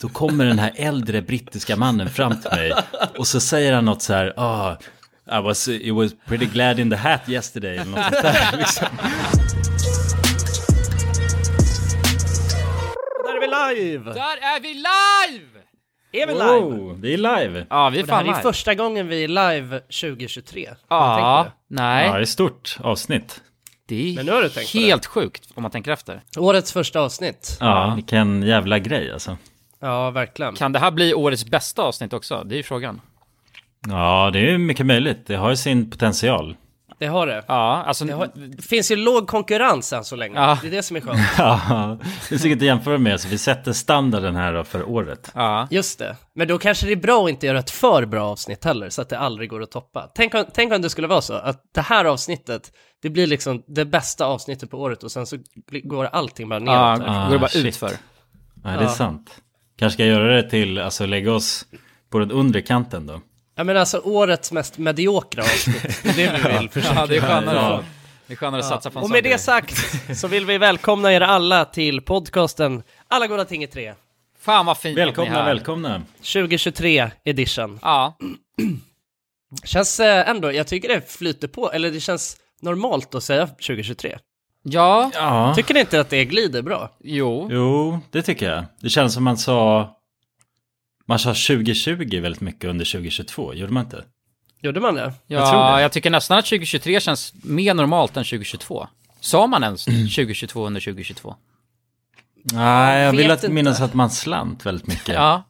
Då kommer den här äldre brittiska mannen fram till mig och så säger han något så här, ah, I was, it was pretty glad in the hat yesterday, eller något sånt där. Liksom. Där är vi live! Där är vi live! Är vi live? Oh, vi är live! Ja, vi är Och det här fan är live. första gången vi är live 2023. Har du Ja, tänkt nej. Ja, det är ett stort avsnitt. Det är Men nu har du tänkt på helt sjukt om man tänker efter. på det? Årets första avsnitt. Ja, vilken jävla grej alltså. Ja, verkligen. Kan det här bli årets bästa avsnitt också? Det är ju frågan. Ja, det är mycket möjligt. Det har ju sin potential. Det har det. Ja, alltså... Det, har, det finns ju låg konkurrens än så länge. Ja. Det är det som är skönt. Ja, det inget att jämföra med, så vi sätter standarden här då för året. Ja. Just det. Men då kanske det är bra att inte göra ett för bra avsnitt heller, så att det aldrig går att toppa. Tänk om, tänk om det skulle vara så, att det här avsnittet, det blir liksom det bästa avsnittet på året och sen så går allting bara neråt. Ja, här. går det bara Ah, shit. utför. Ja, det är Ja. sant. Kanske ska göra det till, alltså lägga oss på den undre kanten då. Ja men alltså årets mest mediokra avsnitt, det är det vi vill försöka Ja, det är skönare. Ja. Det är skönare att satsa på en Och med det grej. sagt så vill vi välkomna er alla till podcasten Alla goda ting i tre, Fan vad fint att ni är Välkomna, här. välkomna. 2023 edition. Ja, Känns eh, ändå, jag tycker det flyter på, eller det känns normalt att säga 2023. Ja, Ja, Tycker ni inte att det glider bra? jo. jo, det tycker jag. Det känns som man sa, man sa 2020 väldigt mycket under 2022, gjorde man inte? Gjorde man det? Jag tror Ja, det. jag tycker nästan att 2023 känns mer normalt än 2022. Sa man ens 2022 under 2022? Nej, jag vet vill att inte. minnas att man slant väldigt mycket. Ja.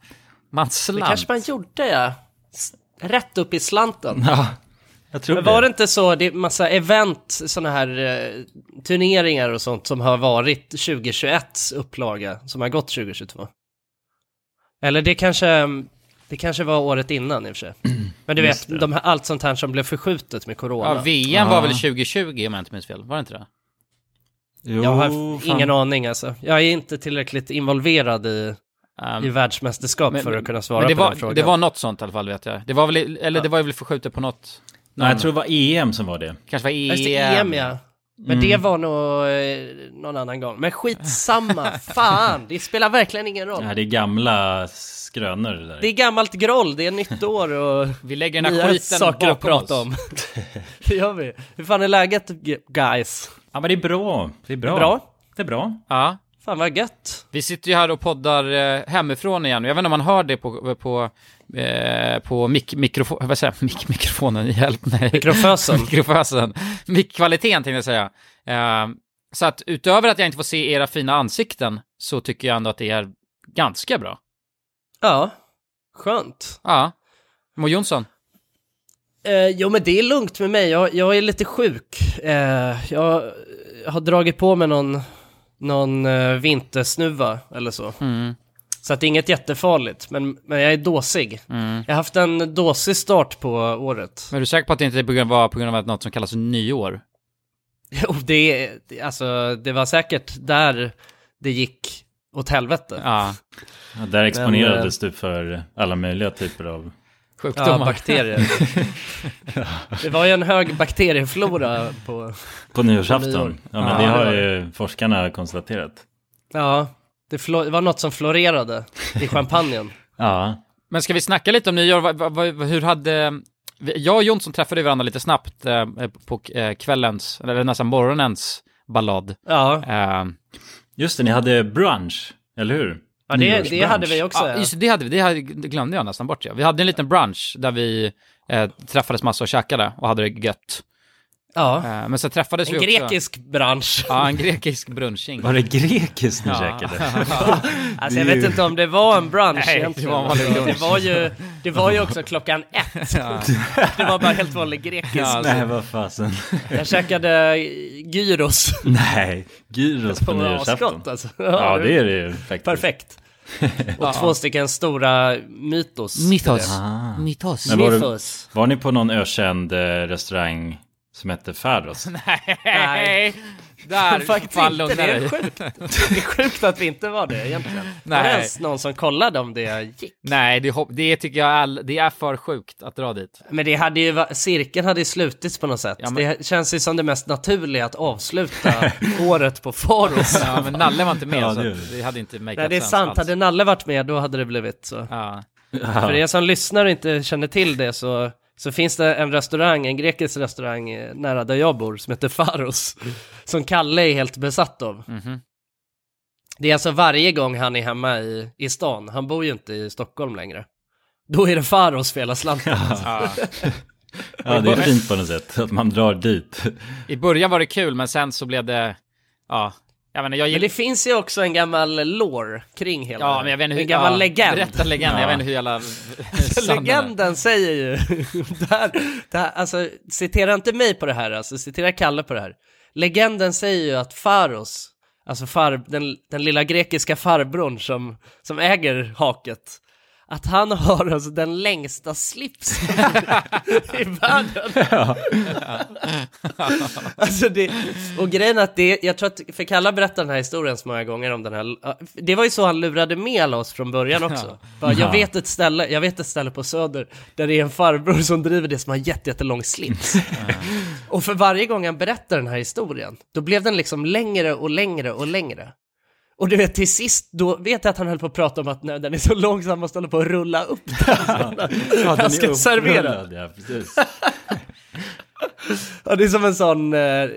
Man Det slant. kanske man gjorde ja. Rätt upp i slanten. Ja, jag Men det. var det inte så, det är massa event, sådana här eh, turneringar och sånt som har varit 2021s upplaga, som har gått 2022? Eller det kanske, det kanske var året innan i och för sig. Men du Just vet, det. de här, allt sånt här som blev förskjutet med corona. Ja, VM var Ja. väl 2020 om jag inte minns fel? Var det inte det? Jo, jag har fan. ingen aning alltså. Jag är inte tillräckligt involverad i, Um, i världsmästerskap men- för att kunna svara men det på var, den frågan. Det var något sånt i alla fall vet jag. Det var väl, eller det var väl förskjutet på något. Nej, jag tror det var EM som var det. Kanske var EM. Just det, EM ja. Men det var nog eh, någon annan gång. Men skitsamma, fan, det spelar verkligen ingen roll. Ja, det är gamla skrönor det där. Det är gammalt groll, det är nytt år och Vi lägger den här skiten saker att prata om. det gör vi. Hur fan är läget guys? Ja, men det är bra. Det är bra. Bra? Det är bra. Ja. Fan vad gött. Vi sitter ju här och poddar eh, hemifrån igen. Jag vet inte om man hör det på, på, eh, på mik mikrofon, vad säger? Mik mikrofonen, hjälp, nej. Mikrofösen. Mikrofösen. Mikkvaliteten tänkte jag säga. Eh, så att utöver att jag inte får se era fina ansikten så tycker jag ändå att det är ganska bra. Ja, skönt. Ja. Mo Jonsson. Eh, jo men det är lugnt med mig, jag, jag är lite sjuk. Eh, jag har dragit på mig någon, någon eh, vintersnuva eller så. Mm. Så att det är inget jättefarligt, men, men jag är dåsig. Mm. Jag har haft en dåsig start på året. Men är du säker på att det inte på var på grund av något som kallas nyår? Jo, det, alltså, det var säkert där det gick åt helvete. Ja. Ja, där exponerades du för alla möjliga typer av... Ja, Sjukdomar. bakterier. det var ju en hög bakterieflora på... På nyårsafton. Ja, men Ja, det det har ju forskarna konstaterat. Ja, det, det var något som florerade i champagnen. Ja, Men ska vi snacka lite om nyår? Hur hade... Jag och Jonsson träffade varandra lite snabbt eh, på eh, kvällens, eller nästan morgonens ballad. Ja, Eh, just det, ni hade brunch, eller hur? ja det, det hade vi också. ja, just det, det hade vi, det hade, det glömde jag nästan bort. Ja. Vi hade en liten brunch där vi eh, träffades massa och käkade och hade det gött. Ja, Eh, men så träffades en vi också... grekisk bransch. Ja, en grekisk brunching. Var det grekiskt ni Ja. käkade? Alltså jag vet inte om det var en brunch Nej, egentligen. det var en det, var ju, det var ju också klockan ett. Ja. Det var bara helt vanlig grekisk. Ja, Nej, vad fasen. Jag käkade gyros Nej, gyros på nyårsafton. alltså. Ja, det är det ju faktiskt. Perfekt. Och två stycken stora mytos. Mythos. Ah. Men var, Mythos. var ni på någon ökänd eh, restaurang som hette Faros? Nej, Där, lugna det är sjukt. Det är sjukt att vi inte var det egentligen. Var det Nej. ens någon som kollade om det gick? Nej, det, det tycker jag är, det är för sjukt att dra dit. Men det hade ju, cirkeln hade ju slutits på något sätt. Ja, men- Det känns ju som det mest naturliga att avsluta året på Faros. Ja, men Nalle var inte med Ja, så det- det hade inte makeat Nej, det är sant. alls. Hade Nalle varit med, då hade det blivit så. Ja. För er som lyssnar och inte känner till det så, så finns det en restaurang, en grekisk restaurang eh, nära där jag bor som heter Faros. Som Kalle är helt besatt av. Mhm. Det är alltså varje gång han är hemma i, i stan, han bor ju inte i Stockholm längre. Då är det Faros för hela slanten. Ja. Ja, det är fint på något sätt att man drar dit. I början var det kul, men sen så blev det, ja, jag menar, jag Men gillar... det finns ju också en gammal lore kring hela det Ja, här. men jag vet inte hur... En gammal ja, legend. Berätta legend, jag Ja. vet inte hur jävla... är. Legenden säger ju, där, där, alltså citera inte mig på det här, alltså citera Kalle på det här. Legenden säger ju att Faros, alltså far, den, den lilla grekiska farbrorn som, som äger haket, att han har alltså den längsta slipsen i världen. alltså det, och grejen är att det, jag tror att, för Kalle berättar den här historien så många gånger om den här, det var ju så han lurade med oss från början också. Bara, jag Ja. vet ett ställe, jag vet ett ställe på Söder där det är en farbror som driver det som har jätte, jättelång slips. och för varje gång han berättar den här historien, då blev den liksom längre och längre och längre. Och du vet till sist, då vet jag att han höll på att prata om att när den är så lång så han måste hålla på att rulla upp den. Ja, han den ska är servera. Ja, precis. Ja, det är som en sån eh,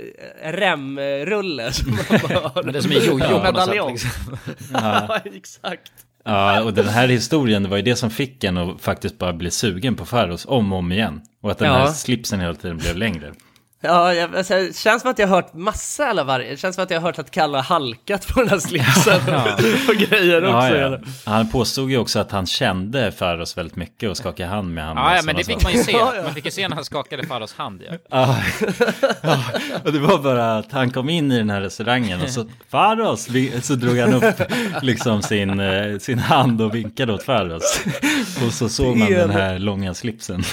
remrulle som man bara har. Men det är som en jojo på något sätt. Medaljong. Liksom. Ja, exakt. Ja, och den här historien, det var ju det som fick en att faktiskt bara bli sugen på Faros om och om igen. Och att den Ja. här slipsen hela tiden blev längre. Ja, jag, alltså, det känns som att jag har hört massa alla varje. Det känns som att jag har hört att Kalle har halkat på den här slipsen och grejer också. Ja, ja. Han påstod ju också att han kände Faros väldigt mycket och skakade hand med honom. Ja, ja, men det fick man ju se. Ja, ja. Man fick ju se när han skakade Faros hand. Ja. ja, och det var bara att han kom in i den här restaurangen och så Faros, så drog han upp liksom sin, eh, sin hand och vinkade åt Faros. Och så såg man den här långa slipsen.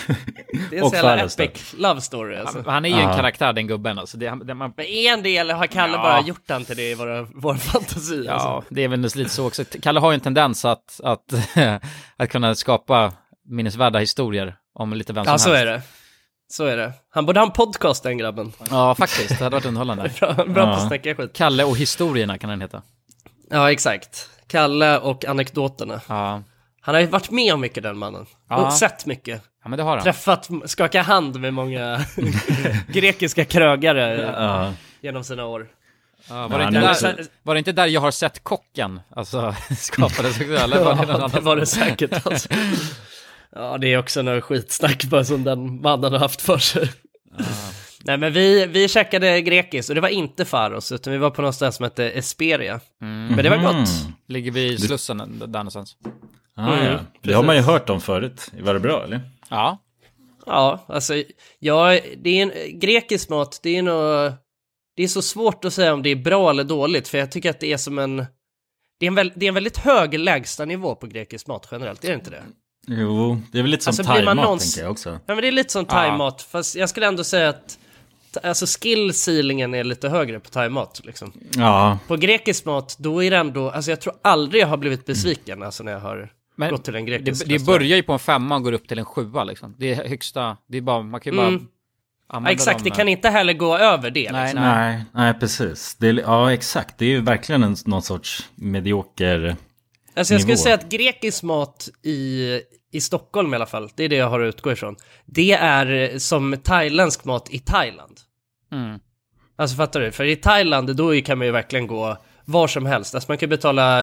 Det är en Och så jävla epic love story alltså. Han är ju en Ja. Karaktär den gubben alltså. Det, det, man, Men en del har Kalle Ja. bara gjort han till det i våra, vår fantasi. ja, Alltså. det är väl lite så också. Kalle har ju en tendens att, att, att kunna skapa minnesvärda historier om lite vem som ja, så helst. är det. Så är det. Han borde ha en podcast den grabben. Ja, faktiskt. Det hade varit underhållande. Bra, bra på att Ja. snacka skit. Kalle och historierna kan den heta. Ja, exakt. Kalle och anekdoterna. Ja, Han har ju varit med om mycket den mannen. Ja. Och sett mycket. Ja men det har han. Träffat, skakat hand med många grekiska krögare Ja, genom sina år. Ja, var, Ja, det är där, också- var det inte där jag har sett kocken? Alltså, skapade sig eller var det någon Ja, det var det säkert alltså. Ja, det är också något skitsnack bara som den mannen har haft för sig. Nej men vi, vi käkade grekiskt och det var inte Faros utan vi var på någonstans som hette Esperia. Men det var gott. Mm. Ligger vi i Slussen där någonstans? Ah, Mm, ja. Det har man ju hört om förut. Var det bra eller? Ja. Ja, alltså, ja, det är en grekisk mat, det är nog, det är så svårt att säga om det är bra eller dåligt, för jag tycker att det är som en, det är en, väl, det är en väldigt hög lägstanivå på grekisk mat generellt, är det inte det? Jo, det är väl lite som Alltså, blir man thaimat någons- tänker jag också. Ja, men det är lite som Ja. thaimat, fast jag skulle ändå säga att Alltså skill ceilingen är lite högre på thaimat liksom. Ja, På grekisk mat, då är det ändå, alltså jag tror aldrig jag har blivit besviken alltså när jag har Men gått till en grekisk det, det börjar ju på en femma och går upp till en sjua liksom. Det är högsta, det är bara, man kan ju bara Mm. använda Ja, exakt, det kan inte heller gå över det Nej, liksom. nej, nej precis. Det är, ja, exakt. Det är ju verkligen en, någon sorts medioker... Alltså jag skulle nivå. säga att grekisk mat i, i Stockholm i alla fall, det är det jag har att utgå ifrån. Det är som thailändsk mat i Thailand. Mm. Alltså fattar du? För i Thailand, då kan man ju verkligen gå var som helst. Alltså man kan betala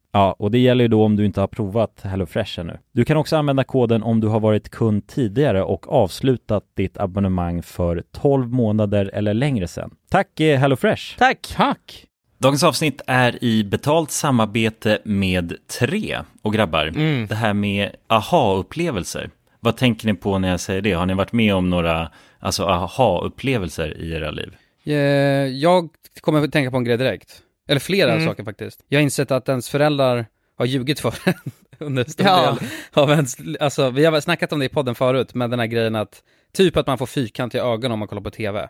Ja, och det gäller ju då om du inte har provat HelloFresh ännu. Du kan också använda koden om du har varit kund tidigare och avslutat ditt abonnemang för 12 månader eller längre sedan. Tack eh, HelloFresh! Tack! Tack! Dagens avsnitt är i betalt samarbete med Tre. Och grabbar, Mm. det här med aha-upplevelser. Vad tänker ni på när jag säger det? Har ni varit med om några alltså, aha-upplevelser i era liv? Eh, Jag kommer att tänka på en grej direkt. Eller flera Mm. saker faktiskt. Jag har insett att ens föräldrar har ljugit för en under stor Ja. del av ens, alltså vi har snackat om det i podden förut, men den här grejen att, typ att man får fyrkantiga ögon om man kollar på TV.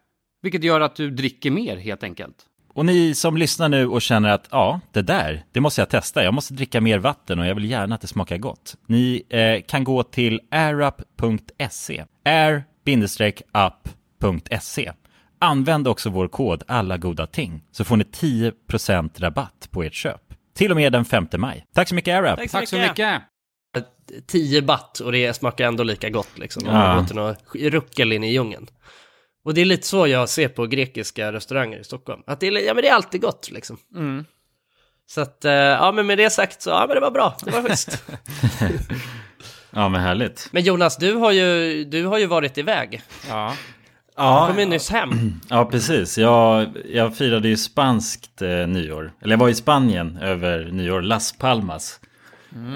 Vilket gör att du dricker mer helt enkelt. Och ni som lyssnar nu och känner att ja, det där, det måste jag testa. Jag måste dricka mer vatten och jag vill gärna att det smakar gott. Ni eh, kan gå till airup.se. air-up.se. Använd också vår kod alla goda ting så får ni 10% rabatt på ert köp. Till och med den 5 maj. Tack så mycket AirUp! Tack så mycket. 10 baht och det smakar ändå lika gott liksom. Om Ja. man går till någon ruckel in i djungeln. Och det är lite så jag ser på grekiska restauranger i Stockholm. Att det är, ja, men det är alltid gott liksom. Mm. Så att, eh, ja men med det sagt så, ja men det var bra, det var schysst. Ja, men härligt. men Jonas, du har ju, du har ju varit iväg. Ja. Ja, kom ju nyss hem. Ja, precis. Jag, jag firade ju spanskt eh, nyår. Eller jag var i Spanien över nyår, Las Palmas.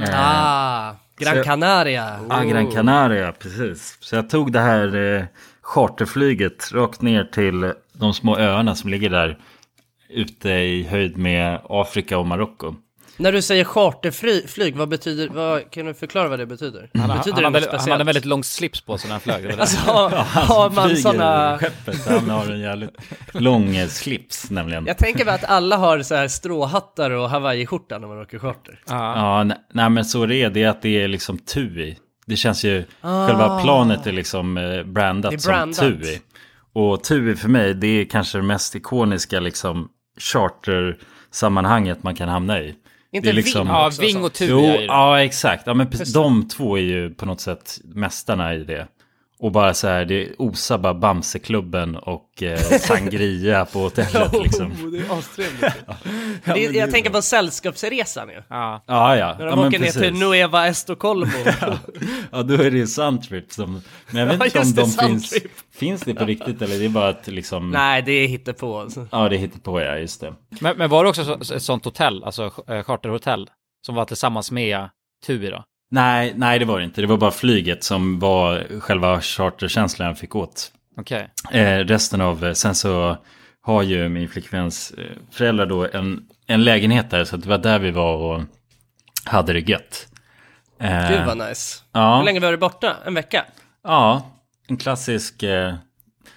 Eh, Ah, Gran Canaria. Ja, Gran Canaria, precis. Så jag tog det här eh, charterflyget rakt ner till de små öarna som ligger där ute i höjd med Afrika och Marocko. När du säger charterflyg, vad betyder, vad, kan du förklara vad det betyder? Han, betyder han, det hade, han hade väldigt lång slips på sig när han flög. Alltså, har, har man sådana... Skeppet, han har en jävligt lång eh, slips nämligen. Jag tänker mig att alla har så här stråhattar och hawaiiskjorta när man åker charter. Ja. Ja, ne- nej men så det är, det är att det är liksom TUI. Det känns ju, själva planet är liksom eh, brandat, Ah. Är brandat. som TUI. Och TUI för mig, det är kanske det mest ikoniska liksom chartersammanhanget man kan hamna i. Inte det är liksom- Ving Ja, Ving och Tui Jo, ja exakt. Ja, men de två är ju på något sätt mästarna i det. Och bara så här, det osar bara Bamseklubben och eh, sangria på hotellet liksom. det är astrevligt. det, jag tänker på Sällskapsresan ju. Ja. Ja, ja. När ja, de men åker ner till. Nueva Estocolmo. Ja, då är det ju Suntrip som... Men jag vet Ja, inte om de finns... Finns det på riktigt eller det är bara att liksom... Nej, det är hittepå. alltså. Ja, det hittar på ja, just det. Men, men var det också så, ett sånt hotell, alltså eh, charterhotell, som var tillsammans med TUI då? Nej, nej det var det inte. Det var bara flyget som var själva charterkänslan jag fick åt. Okej. Eh, resten av... Sen så har ju min flickväns eh, föräldrar då en, en lägenhet där. Så att det var där vi var och hade det gött. Eh, Gud vad nice. ja. Hur länge var du borta? En vecka? Ja, en klassisk eh,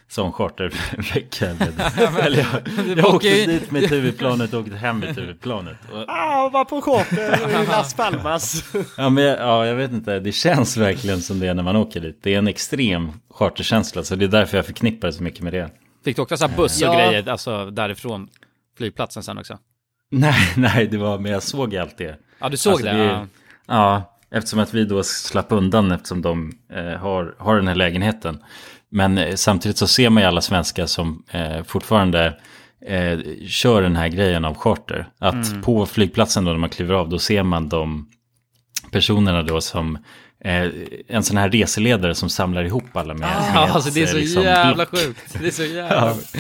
sån chartervecka. Eller jag, jag åkte dit med huvudplanet och åkte hem med huvudplanet. Och, Ah, var på charter i Las Palmas. ja, men, jag- ja, jag vet inte, det känns verkligen som det när man åker dit. Det är en extrem charterkänsla, så det är därför jag förknippar det så mycket med det. Fick du åka så här buss och Ja. grejer, alltså därifrån flygplatsen sen också? Nej, nej, det var, men jag såg allt det. Ja, du såg Alltså, det? det- Ja. Ja, eftersom att vi då slapp undan eftersom de eh, har, har den här lägenheten. Men eh, samtidigt så ser man ju alla svenskar som eh, fortfarande eh, kör den här grejen av charter. Att på flygplatsen då när man kliver av, då ser man de personerna då som eh, en sån här reseledare som samlar ihop alla med, med Ja, alltså det är så liksom, jävla block. sjukt. Det är så jävla sjukt.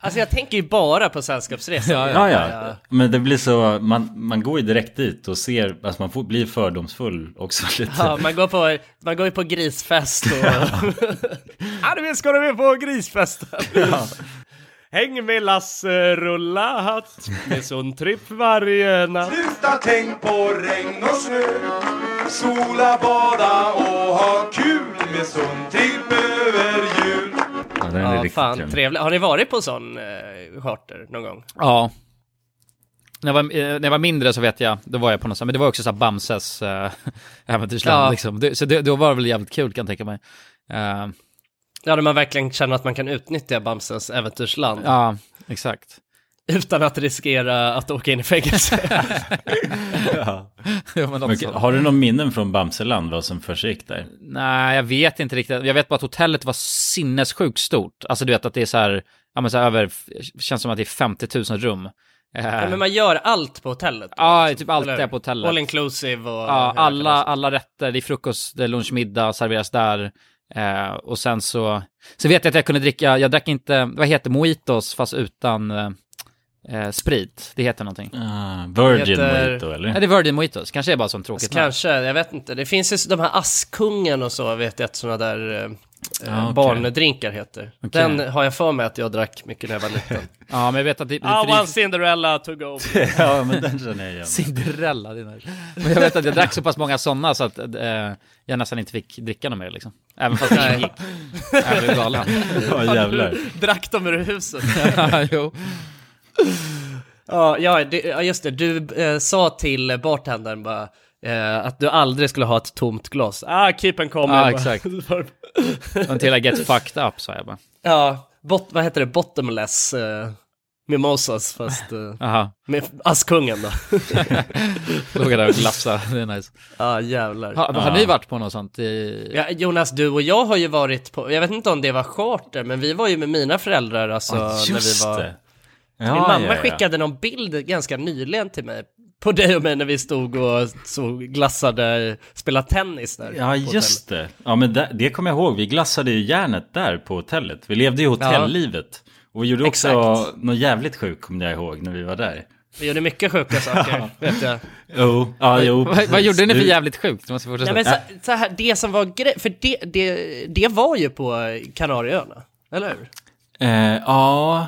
Alltså jag tänker ju bara på Sällskapsresan. Ja, Ja, ja. Men det blir så, man, man går ju direkt dit och ser, alltså man får bli fördomsfull också lite. Ja, man går på, man går ju på grisfest och... ja, du vet, ska du med på grisfesten? Häng med Lasse, rulla hatt med sån tripp varje natt. Sluta tänk på regn och snö Sola, bada och ha kul med sån tripp över jul Ja, den är Ja, riktigt fan grym. trevligt. Har ni varit på sån eh, charter någon gång? Ja. När jag, var, eh, när jag var mindre så vet jag, då var jag på något sånt, men det var också så här Bamses äh, äventyrsland Ja. liksom. Det, så det, då var det väl jävligt kul kan jag tänka mig. Eh, Ja, där man verkligen känner att man kan utnyttja Bamses äventyrsland. ja, exakt. Utan att riskera att åka in i fängelse. Ja. Ja, har du någon minnen från Bamseland vad som försiggick där? Nej, jag vet inte riktigt. Jag vet bara att hotellet var sinnessjukt stort. Alltså du vet att det är så här, ja men så här över, känns som att det är 50 000 rum. Eh, ja, men man gör allt på hotellet. då, Ja, liksom, typ allt eller är på hotellet. All inclusive och... Ja, alla, alla rätter, det är frukost, det är lunch, middag, serveras där. Eh, och sen så, så vet jag att jag kunde dricka, jag drack inte, vad heter mojitos fast utan eh, eh, sprit. Det heter någonting. Ah, Virgin Heter- Mojito eller? Ja, det är Virgin mojitos, kanske är bara sånt tråkigt namn. Kanske, jag vet inte. Det finns ju de här Askungen och så, vet jag att sådana där eh, Ja, okej. barndrinkar heter. Okej. Den har jag för mig att jag drack mycket när jag var liten. Ja, men jag vet att det, det, I det want Cinderella to go. ja, men den känner jag igen. Cinderella, det är nice. Men jag vet att jag drack så pass många sådana så att eh, jag nästan inte fick dricka något mer liksom. Även fast det ingick. Jag blev galen. Ja, jävlar. Drack dem ur huset. Ja, jo. Ja, ja, det, ja, just det. Du eh, sa till bartendern bara eh, att du aldrig skulle ha ett tomt glas. Ah, keep and. Ja, bara. exakt. Until I get fucked up, sa jag bara. ja, bot, vad heter det? Bottomless eh, mimosas, fast Aha, med Askungen då. låg jag där och glassade, det är nice. Ja, jävlar. Ha, har ni varit på något sånt? I... Ja, Jonas, du och jag har ju varit på, jag vet inte om det var charter, men vi var ju med mina föräldrar alltså Ja, när vi just var... det. Min Ja, mamma ja, ja. skickade någon bild ganska nyligen till mig på dig och mig när vi stod och så glassade, spelade tennis där. Ja, just det. Ja, men det, det kommer jag ihåg. Vi glassade ju järnet där på hotellet. Vi levde ju hotelllivet. Och vi gjorde också Exakt. något jävligt sjukt, kommer jag ihåg, när vi var där. Vi gjorde mycket sjuka saker, vet jag. Jo, ja, jo. Vad, vad gjorde ni för jävligt sjukt? Måste fortsätta. Nej, men så, så här, det som var grej, för det, det, det var ju på Kanarieöarna, eller hur? Eh, ja,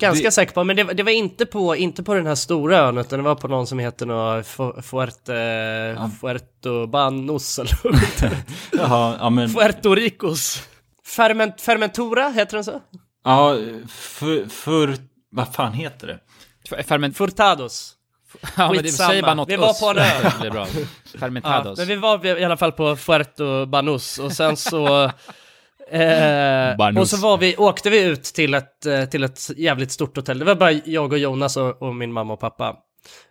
Ganska Det- säker på, men det, var- det var inte på, inte på den här stora ön, utan det var på någon som heter något Fu- Fuerte, Fuerto Banos eller jaha, ja men... Puerto Ricos. Ferment, fermentora, heter den så? Ja, för, för... Vad fan heter det? Ferment... Furtados. Ja, men det säger bara något Vi var oss. på en ö. Det blir bra. Ja, Fermentados. men vi var i alla fall på Puerto Banus och sen så... Eh, och så var vi, åkte vi ut till ett, eh, till ett jävligt stort hotell. Det var bara jag och Jonas och, och min mamma och pappa.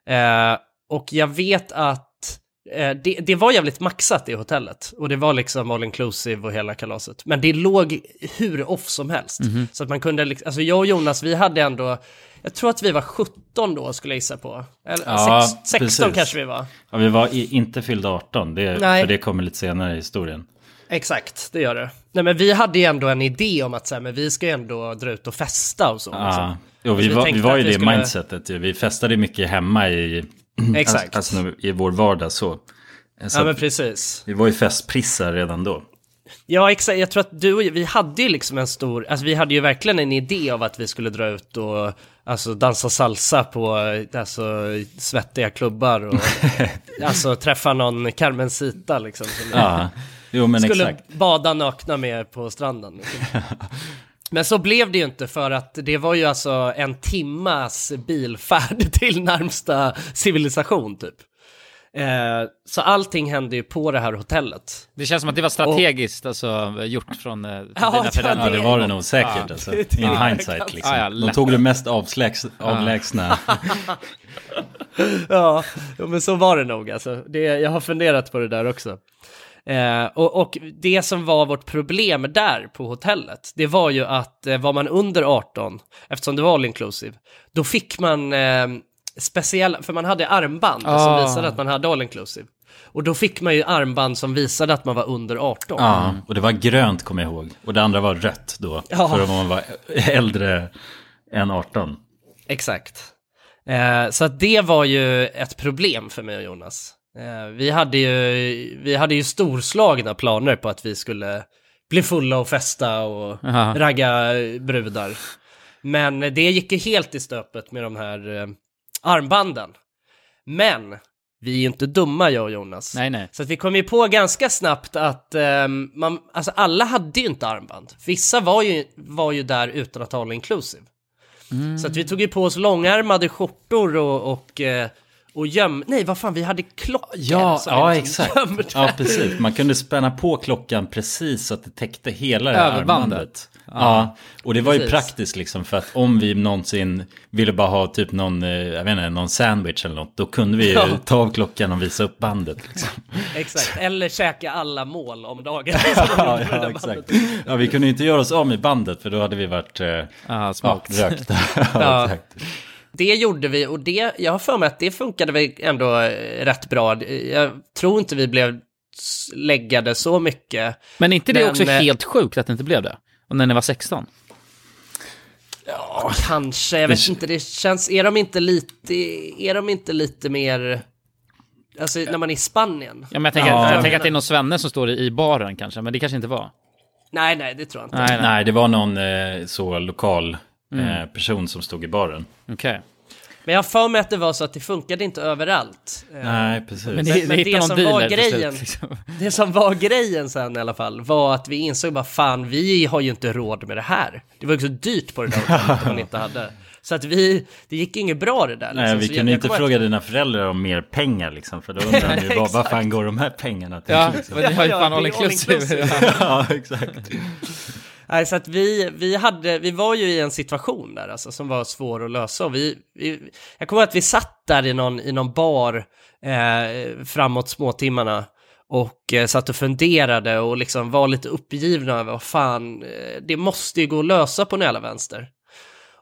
Eh, och jag vet att eh, det, det var jävligt maxat i hotellet. Och det var liksom all inclusive och hela kalaset. Men det låg hur off som helst. Mhm. Så att man kunde, liksom- alltså jag och Jonas, vi hade ändå, jag tror att vi var 17 då skulle jag gissa på. Eller Ja, sex, 16 precis. kanske vi var. Ja, vi var i, inte fyllda 18, det, Nej. för det kommer lite senare i historien. Exakt, det gör det. Nej men vi hade ju ändå en idé om att så här, men vi ska ju ändå dra ut och festa och så. Ja, liksom. jo, vi, vi var, vi var ju det skulle- mindsetet. ju. Vi festade mycket hemma i, Exakt. alltså, i vår vardag så. så ja men precis. vi var ju festprissar redan då. Ja exakt, jag tror att du och vi hade ju liksom en stor, alltså vi hade ju verkligen en idé av att vi skulle dra ut och alltså dansa salsa på alltså svettiga klubbar och alltså träffa någon Carmencita liksom. Som Ja, jo men skulle exakt. bada nakna med på stranden. Men så blev det ju inte för att det var ju alltså en timmas bilfärd till närmsta civilisation typ. Eh, så allting hände ju på det här hotellet. Det känns som att det var strategiskt alltså, gjort från eh, Ja, dina ja, föräldrar. Ja, det var det nog säkert Ja. alltså. Det- In det- hindsight liksom. Ja, ja, De tog det mest avslägs, avlägsna. ja, men så var det nog alltså. Det, jag har funderat på det där också. Eh, och, och det som var vårt problem där på hotellet, det var ju att eh, var man under 18, eftersom det var all inclusive, då fick man eh, speciella, för man hade armband som Ah. visade att man hade all inclusive. Och då fick man ju armband som visade att man var under 18. Ja, och det var grönt kommer jag ihåg. Och det andra var rött då. Ja. För om man var äldre än 18. Exakt. Eh, så att det var ju ett problem för mig och Jonas. Eh, vi, hade ju, vi hade ju storslagna planer på att vi skulle bli fulla och festa och Aha. ragga brudar. Men det gick ju helt i stöpet med de här eh, armbanden. Men vi är ju inte dumma jag och Jonas. Nej, nej. Så att vi kom ju på ganska snabbt att ehm, man, alltså alla hade ju inte armband. Vissa var ju, var ju där utan att ha all inclusive. Så att vi tog ju på oss långärmade skjortor och, och, eh, och göm... Nej, vad fan, vi hade klockor Ja, som ja liksom exakt. gömde. Ja, precis. Man kunde spänna på klockan precis så att det täckte hela det armbandet. Ja, och det var ju Precis. praktiskt liksom för att om vi någonsin ville bara ha typ någon, eh, jag vet inte, någon sandwich eller något, då kunde vi ju Ja. ta av klockan och visa upp bandet. Liksom. Exakt, eller käka alla mål om dagen. Ja, ja, exakt. Ja, vi kunde ju inte göra oss av med bandet för då hade vi varit eh, Ja, ja, smart. rökta. Ja. ja, exakt. Det gjorde vi och det, jag har för mig att det funkade väl ändå eh, rätt bra. Jag tror inte vi blev läggade så mycket. Men är inte det Men, också eh, helt sjukt att det inte blev det? Och när ni var 16? Ja, kanske, jag vet Det- inte, det känns, är de inte lite, är de inte lite mer, alltså när man är i Spanien? Ja, men jag tänker, Ja. jag tänker att det är någon svenne som står i i baren kanske, men det kanske inte var. Nej, nej, det tror jag inte. Nej, nej. Nej, det var någon eh, så lokal eh, person som stod i baren. Okej. Men jag har för mig att det var så att det funkade inte överallt. Eh, Nej, precis. Men, Men- ni, men det som var grejen- slut, liksom. Det som var grejen sen i alla fall var att vi insåg bara fan, vi har ju inte råd med det här. Det var ju så dyrt på det där hotellet om man inte hade. Så att vi, det gick inget bra det där. Liksom. Nej, vi Så jag- kunde jag inte kommer fråga dina föräldrar om mer pengar liksom, för då undrar de ju vad, fan går de här pengarna till? Ja, liksom. det var ju Ja, fan det all inclusive. ja, exakt. Nej, så att vi, vi, hade, vi var ju i en situation där alltså, som var svår att lösa. Och vi, vi, jag kommer ihåg att vi satt där i någon, i någon bar eh, framåt småtimmarna och eh, satt och funderade och liksom var lite uppgivna över vad fan, eh, det måste ju gå att lösa på en jävla vänster.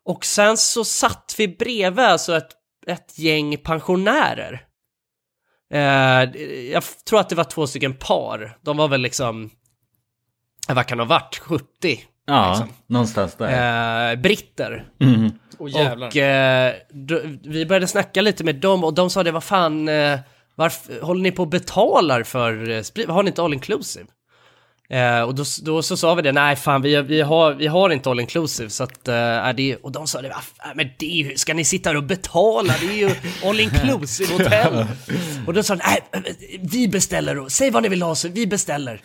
Och sen så satt vi bredvid alltså ett, ett gäng pensionärer. Eh, jag tror att det var två stycken par. De var väl liksom, vad kan ha varit, 70? Ja, Liksom. någonstans där. Eh, britter. Mm. Oh, Och eh, då, vi började snacka lite med dem och de sa det, vad fan, eh, varför håller ni på och betalar för eh, sprit? Har ni inte all inclusive? Eh, och då, då så sa vi det, nej fan vi, vi, har, vi har inte all inclusive så att, eh, är det, och de sa det, "Va fan, men det är ju, ska ni sitta här och betala? Det är ju all inclusive hotell. och då sa de, nej vi beställer, och, säg vad ni vill ha så vi beställer.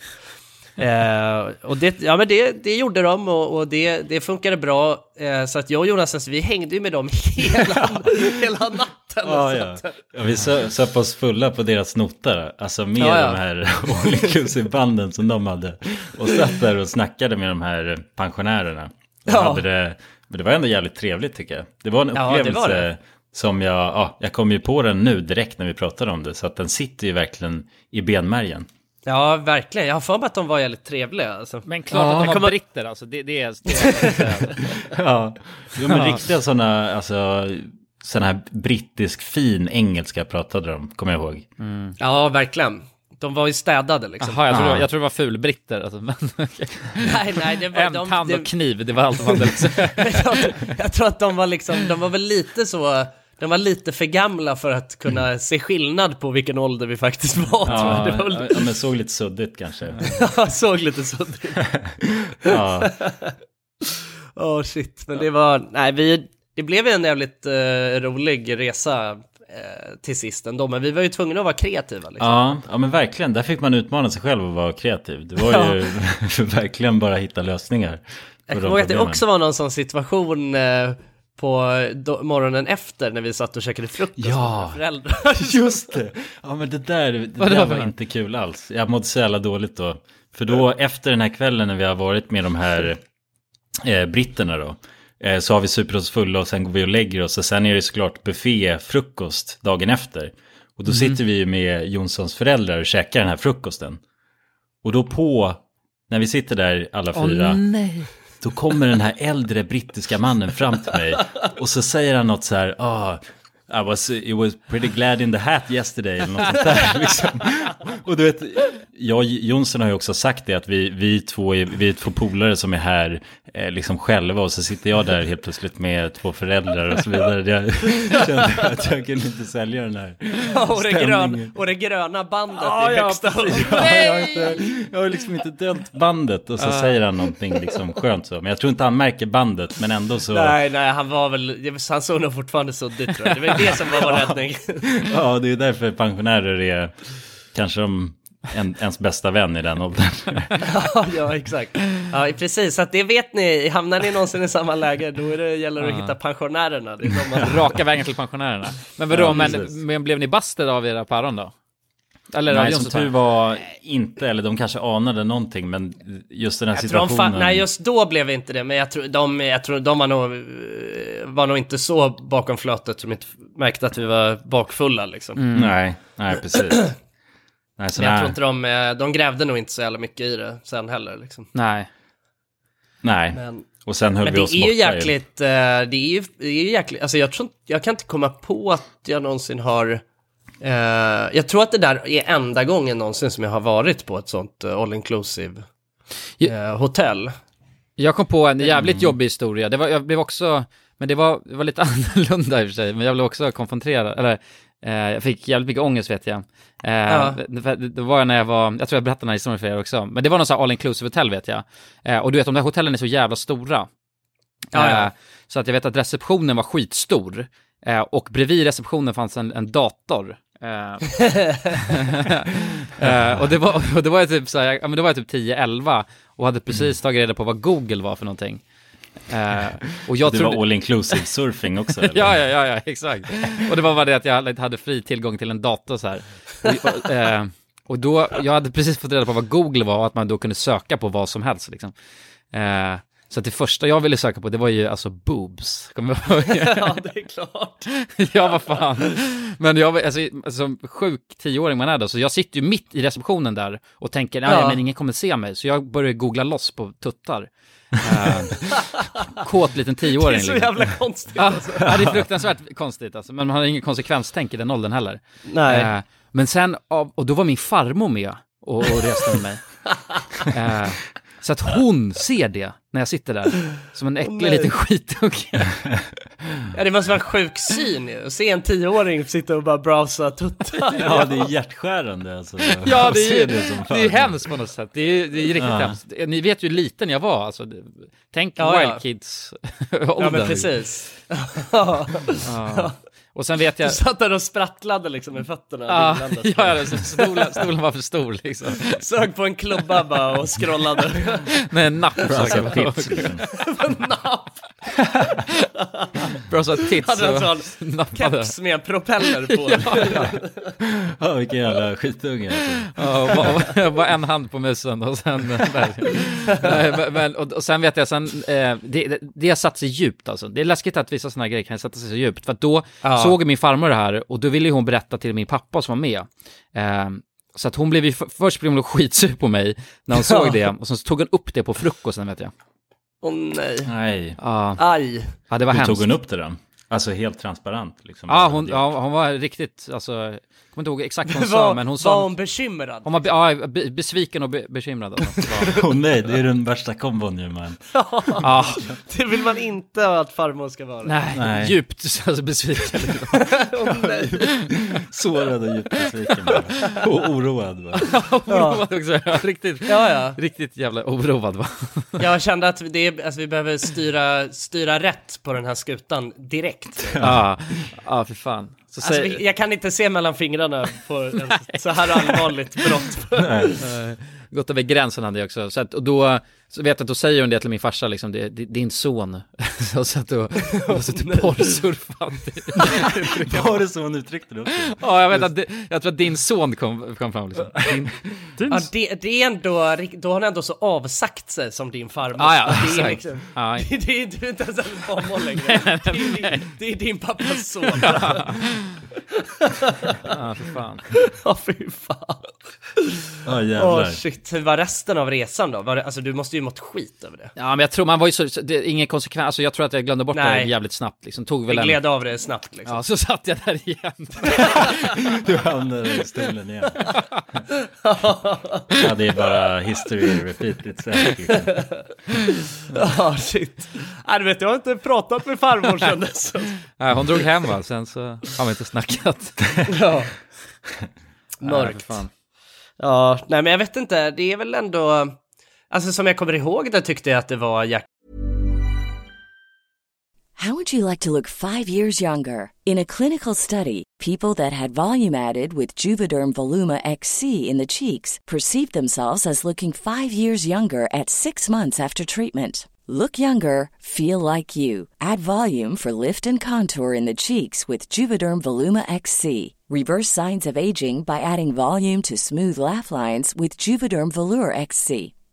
Eh, och det, ja men det, det gjorde de och, och det, det funkade bra. Eh, så att jag och Jonas, alltså, vi hängde ju med dem hela, hela natten. Så ja. ja, vi sö- söp oss fulla på deras noter. Alltså med Ja, ja. de här all som de hade. Och satt där och snackade med de här pensionärerna. Ja. det, men det var ändå jävligt trevligt tycker jag. Det var en Ja, det upplevelse var det. som jag, ja, jag kom ju på den nu direkt när vi pratade om det. Så att den sitter ju verkligen i benmärgen. Ja, verkligen. Jag har för mig att de var jävligt trevliga. Alltså. Men klart Ja. att de var kommer- britter alltså, det, det är... Det Ja, jo, men riktiga sådana, alltså, sån här brittisk fin engelska pratade de, kommer jag ihåg. Ja, verkligen. De var ju städade liksom. Jaha, jag tror, Ja. jag tror det var fulbritter. Alltså, men, Nej, nej, det var en de, tand det, och kniv, det var allt de hade. Liksom. jag, jag tror att de var liksom, de var väl lite så, de var lite för gamla för att kunna se skillnad på vilken ålder vi faktiskt var. Ja, Det var väl, ja, men såg lite suddigt kanske. jag såg lite så. Ja, Åh shit, men det var, nej vi, det blev en jävligt eh, rolig resa eh, till sist ändå, men vi var ju tvungna att vara kreativa liksom. ja, ja, men verkligen. Där fick man utmana sig själv och vara kreativ. Det var ju verkligen bara hitta lösningar. Jag kommer ihåg att det också var någon sån situation eh, på do- morgonen efter när vi satt och käkade frukost Ja. med föräldrar. Just det! Ja men det där, det Vadå där var inte kul alls. Jag mådde så jävla dåligt då. För då efter den här kvällen när vi har varit med de här eh, britterna då. Eh, så har vi supit oss fulla och sen går vi och lägger oss. Och sen är det såklart buffé frukost dagen efter. Och då sitter vi ju med Jonssons föräldrar och käkar den här frukosten. Och då på, när vi sitter där alla fyra. nej. Då kommer den här äldre brittiska mannen fram till mig och så säger han något så här, ah, I was, it was pretty glad in the hat yesterday, eller något sånt där. Liksom. Och du vet, jag och Jonsson har ju också sagt det, att vi, vi, två, är, vi är två polare som är här eh, liksom själva och så sitter jag där helt plötsligt med två föräldrar och så vidare. Jag kände att jag kunde inte sälja den här och, det grön, och det gröna bandet Ja, i ja, högsta. Ja, jag, har inte, jag har liksom inte dömt bandet och så säger han någonting liksom skönt så. Men jag tror inte han märker bandet, men ändå så. Nej, nej, han var väl, han såg nog fortfarande suddigt tror jag. Det var det som var vår räddning. Ja, det är därför pensionärer är kanske de en, ens bästa vän i den åldern. Ja, ja, exakt. Ja, precis. Så att det vet ni, hamnar ni någonsin i samma läge, då är det, gäller det att hitta pensionärerna. Det är de man... Raka vägen till pensionärerna. Men vadå, Ja, men, men blev ni busted av era päron då? Eller Nej, som tur var inte, eller de kanske anade någonting, men just den här Jag tror de situationen. fa- nej, just då blev det inte det, men jag tror de, jag tror de var, nog, eh, var nog inte så bakom flötet som inte märkte att vi var bakfulla liksom. Nej, nej precis. Nej, så Men jag nej, tror inte de, eh, de grävde nog inte så jävla mycket i det sen heller liksom. Nej. nej. Men, Och sen höll men vi det oss är ju borta jäkligt, eh, det är ju, det är ju jäkligt, alltså jag tror inte, jag kan inte komma på att jag någonsin har, eh, jag tror att det där är enda gången någonsin som jag har varit på ett sånt eh, all inclusive eh, hotell. Jag kom på en jävligt jobbig historia. Det var, jag blev också, men det var, det var lite annorlunda i och för sig, men jag blev också konfronterad, eller jag fick jävligt mycket ångest vet jag. Eh, Ja. det, var när jag var, jag tror jag berättade den här historien för er också, men det var någon sån här all inclusive hotell vet jag. Eh, och du vet, de där hotellen är så jävla stora. Ja, ja. Eh, så att jag vet att receptionen var skitstor. Eh, och bredvid receptionen fanns en, en dator. Eh, eh, och det var, och det var jag typ så här, men då var jag typ 10-11 och hade precis tagit reda på vad Google var för någonting. Eh, och jag Det trodde... var all inclusive surfing också. ja, ja, ja, ja, exakt. Och det var bara det att jag hade fri tillgång till en dator så här. Och, eh, och då, jag hade precis fått reda på vad Google var och att man då kunde söka på vad som helst liksom. Eh, så att det första jag ville söka på det var ju alltså boobs. Kommer ihåg? ja, det är klart. ja, vad fan. Men jag var, alltså, som sjuk tioåring man är då, så jag sitter ju mitt i receptionen där och tänker, nej, Ja. men ingen kommer se mig. Så jag börjar googla loss på tuttar. Uh, kåt liten Det tioåring. är så liksom. jävla konstigt. Ja, ja, det är fruktansvärt konstigt alltså, men man har ingen konsekvenstänk i den åldern heller. Nej. Eh, men sen, och då var min farmor med och, och reste med mig. Eh, så att hon ser det när jag sitter där, som en äcklig nej. liten skitunge. Ja, det måste vara en sjuk syn. Att se en tioåring sitta och bara browsa tuttar. Ja, det är hjärtskärande alltså. Ja, det är, det som det är hemskt på något sätt. Det är, det är riktigt Ja. hemskt. Ni vet ju hur liten jag var, alltså. Tänk Ja, Wild ja. Kids Ja, men precis. Ja. Och sen vet Du jag... satt där och sprattlade liksom med fötterna. Ja, ja, ja, stolen, stolen var för stor liksom. Sög på en klubba bara och scrollade. Med en napp. Söka Alltså. liksom. Napp. Bra så att tits Hade en och sån nappade. keps med propeller på. Ja, vilken jävla skitunge alltså. Ja, och bara, bara en hand på musen och sen... Men- men, och, och sen vet jag, sen, eh, det, har satt sig djupt alltså. Det är läskigt att vissa sådana grejer kan sätta sig så djupt. För att då Ja. såg min farmor det här och då ville hon berätta till min pappa som var med. Eh, så att hon blev ju, för- först blev hon skitsur på mig när hon såg Ja. det och sen så tog hon upp det på frukosten vet jag. Åh nej. Nej. Ja, Aj. ja det var Hur hemskt. tog hon upp det då? Alltså helt transparent liksom. Ja, hon, ja, hon var riktigt, alltså, jag kommer inte ihåg exakt vad hon sa, Var, men hon var sa... hon bekymrad? Hon var be, ja, be, besviken och be, bekymrad. Alltså. Var- Åh nej, det är den värsta kombon ju man. Ja, Det vill man inte att farmor ska vara. nej, Nej. djupt alltså, besviken. Åh, nej. Sårad och djupt besviken. Och oroad va? oroad också, ja, riktigt, Ja, ja. riktigt jävla oroad va? Jag kände att det är, alltså, vi behöver styra, styra rätt på den här skutan direkt. Ja, ja för fan. Så Alltså, säg, jag kan inte se mellan fingrarna på en så här allvarligt brott. gått över gränsen hade jag också. Så att, och då, så vet jag att då säger hon det till min farsa liksom, det, det, din son. så satt och, och så typ porrsurfade. Var det så hon uttryckte det också? Ja, jag vet att, det, jag tror att din son kom, kom fram liksom. Din, din Ja, det, det är ändå, då har hon ändå så avsagt sig som din farmor. Ja, ja, det, är liksom, Ja. det, det är du är inte ens en farmor längre. Det är, din, det är din pappas son. Ja, för fan. Ja, fy fan. Ja Åh jävlar. shit, hur var resten av resan då? Var det, alltså du måste ju mått skit över det. Ja, men jag tror man var ju så, det, ingen konsekvens, alltså jag tror att jag glömde bort Nej. det jävligt snabbt liksom. Tog väl en... gled av det snabbt liksom. Ja, så satt jag där igen. Du hamnade i stolen igen. Ja, det är bara history repeat itself. Liksom. Ja, shit. Nej, du vet, jag har inte pratat med farmor sedan dess. Nej, hon drog hem va, sen så har vi inte snackat. Ja. Mörkt. Ja, nej men jag vet inte, det är väl ändå... Alltså som jag kommer ihåg det tyckte jag att det var Jack How would you like to look five years younger? In a clinical study, people that had volume added with Juvederm Voluma XC in the cheeks perceived themselves as looking five years younger at six months after treatment. Look younger, feel like you. Add volume for lift and contour in the cheeks with Juvederm Voluma XC. Reverse signs of aging by adding volume to smooth laugh lines with Juvederm Volure XC.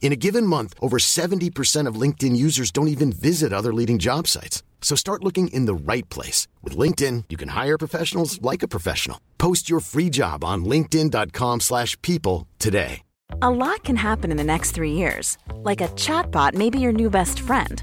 In a given month, over 70% of LinkedIn users don't even visit other leading job sites. So start looking in the right place. With LinkedIn, you can hire professionals like a professional. Post your free job on linkedin.com slash people today. A lot can happen in the next three years. Like a chatbot may be your new best friend.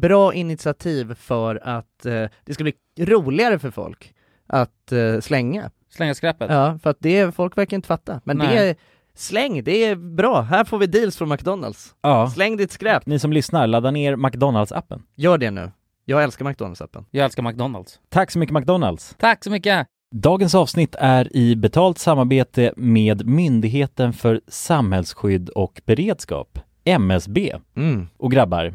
bra initiativ för att eh, det ska bli roligare för folk att eh, slänga. Slänga skräpet? Ja, för att det, folk verkar inte fatta. Men det Nej. är, släng, det är bra. Här får vi deals från McDonalds. Ja. Släng ditt skräp. Ni som lyssnar, ladda ner McDonalds-appen. Gör det nu. Jag älskar McDonalds-appen. Jag älskar McDonalds. Tack så mycket McDonalds! Tack så mycket! Dagens avsnitt är i betalt samarbete med Myndigheten för samhällsskydd och beredskap, MSB. Mm. Och grabbar,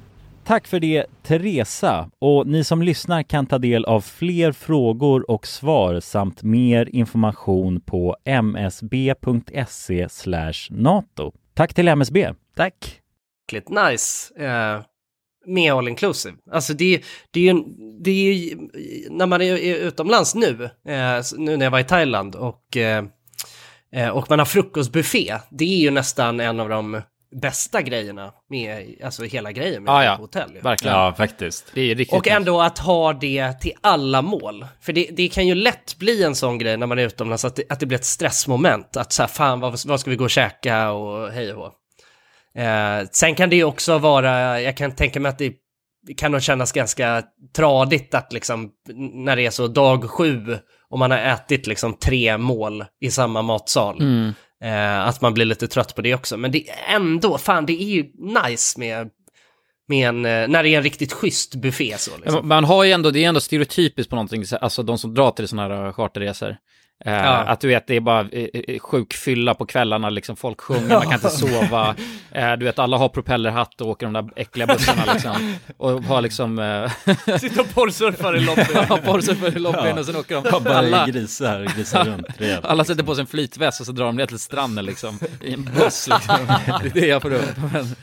Tack för det Teresa och ni som lyssnar kan ta del av fler frågor och svar samt mer information på msb.se nato. Tack till MSB. Tack. Jäkligt nice eh, med all inclusive. Alltså det, det är ju, det är ju, när man är, utomlands nu, eh, nu när jag var i Thailand och, eh, eh, och man har frukostbuffé, det är ju nästan en av de bästa grejerna med, alltså hela grejen med Ja, ja. hotell. ju. Verkligen. Ja, faktiskt. Det är riktigt Och ändå att ha det till alla mål. För det, det kan ju lätt bli en sån grej när man är utomlands, att det, att det blir ett stressmoment. Att så här, fan vad, vad ska vi gå och käka och hej och. Eh, sen kan det ju också vara, jag kan tänka mig att det kan nog kännas ganska tradigt att liksom, när det är så dag sju och man har ätit liksom tre mål i samma matsal. Mm. Eh, att man blir lite trött på det också. Men det är ändå, fan det är ju nice med, med en, eh, när det är en riktigt schysst buffé så liksom. Man har ju ändå, det är ändå stereotypiskt på någonting, alltså de som drar till sådana här charterresor. Eh, Ja. Att du vet, det är bara eh, eh, sjuk fylla på kvällarna, liksom folk sjunger, man kan inte sova. Eh, du vet, alla har propellerhatt och åker de där äckliga bussarna liksom. Och har liksom... Eh, Sitter och porrsurfar i lobbyn. ja, porrsurfar i lobbyn Ja. och sen åker Ja, de... bara Alla, grisar, grisar runt rejält. alla sätter på sig en flytväst och så drar de ner till stranden liksom. I en buss liksom. Det är det jag får upp. Men,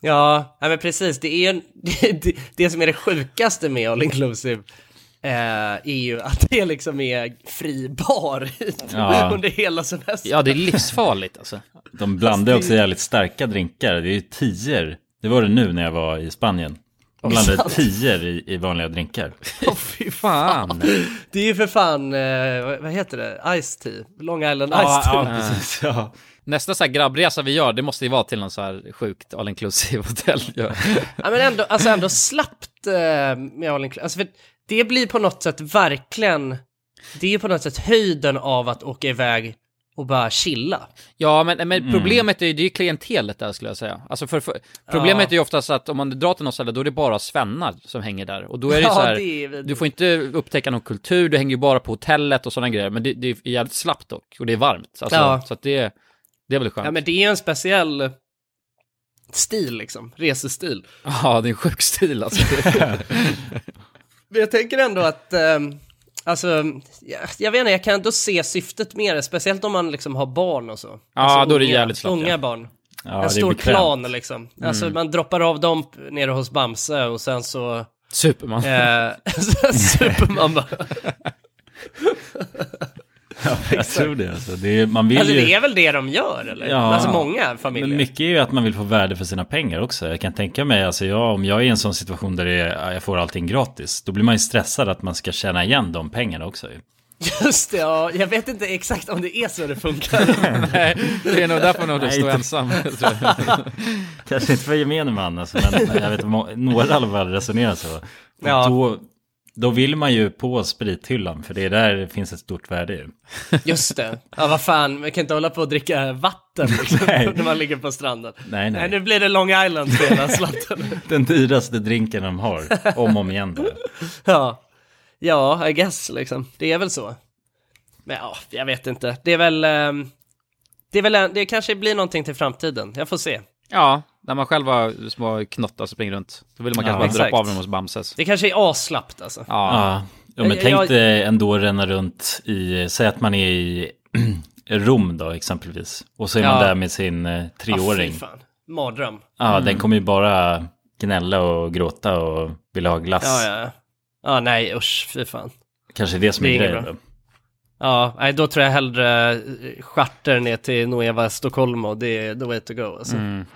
Ja, men precis. Det är ju det, det, det som är det sjukaste med All Inclusive är ju att det liksom är fri bar Ja. under hela semestern. ja, det är livsfarligt alltså. De blandar också jävligt starka drinkar. Det är ju tior. Det var det nu när jag var i Spanien. De blandade sant? tior i, i vanliga drinkar. Åh, fy Fan. Det är ju för fan, eh, vad- heter det, Ice Tea, Long Island Ice Ja, Tea. ja, precis. Ja. Nästa så här grabbresa vi gör, det måste ju vara till någon så här sjukt all inclusive hotell. Ja. Ja men ändå, alltså ändå slappt eh, med All Inclusive. Alltså för det blir på något sätt verkligen, det är på något sätt höjden av att åka iväg och bara chilla. Ja, men, men problemet är ju, det är ju klientelet där skulle jag säga. Alltså för, för, problemet är ju oftast att om man drar till något ställe, då är det bara svennar som hänger där. Och då är det Ja, så här, det är du får inte upptäcka någon kultur, du hänger ju bara på hotellet och sådana grejer. Men det, det är jävligt slappt dock, och det är varmt. Alltså, Ja. Så att det, det är väl skönt. Ja men det är en speciell stil liksom, resestil. Ja, det är en sjuk stil alltså. Men jag tänker ändå att, ehm, alltså, jag, jag vet inte, jag kan ändå se syftet med det, speciellt om man liksom har barn och så. Ja, då är det unga, jävligt slappt, Unga ja. barn. Ja, en stor klan liksom. Alltså man droppar av dem nere hos Bamse och sen så... Superman. Eh, Superman bara. Ja, jag tror det. Alltså. det är, man vill Alltså ju... det är väl det de gör eller? Ja. Alltså många familjer. Men mycket är ju att man vill få värde för sina pengar också. Jag kan tänka mig, alltså jag, om jag är i en sån situation där det är, jag får allting gratis, då blir man ju stressad att man ska tjäna igen de pengarna också. ju. Just det, ja. Jag vet inte exakt om det är så det funkar. Nej, det är nog därför nog du står ensam. Kanske inte för gemene man, alltså, men jag vet några i alla fall resonerar så. Ja. Då, då vill man ju på sprithyllan, för det är där det finns ett stort värde ju. Just det. Ja, vad fan, man kan inte hålla på och dricka vatten liksom, när man ligger på stranden. Nej, nej. Nej, nu blir det Long Island för hela slanten. Den dyraste drinken de har, om och om igen. Bara. ja. ja, I guess liksom. Det är väl så. Men ja, jag vet inte. Det är väl... ehm, det är väl, det kanske blir någonting till framtiden. Jag får se. Ja, när man själv har små knottar som springer runt. Då vill man kanske Ja, bara droppa av dem hos Bamses. Det kanske är aslappt alltså. Ja, Ja, ja men Jag- tänk jag- dig ändå ränna runt i, säg att man är i Rom då exempelvis. Och så är man där med sin eh, treåring. fan. mardröm. Ja, den kommer ju bara gnälla och gråta och vilja ha glass. Ja, ja, ja. Nej usch, fy fan. Kanske det som Det är är grejen. Ja, nej, då tror jag hellre eh, charter ner till Nueva Stockholm och det är the way to go alltså. Mm.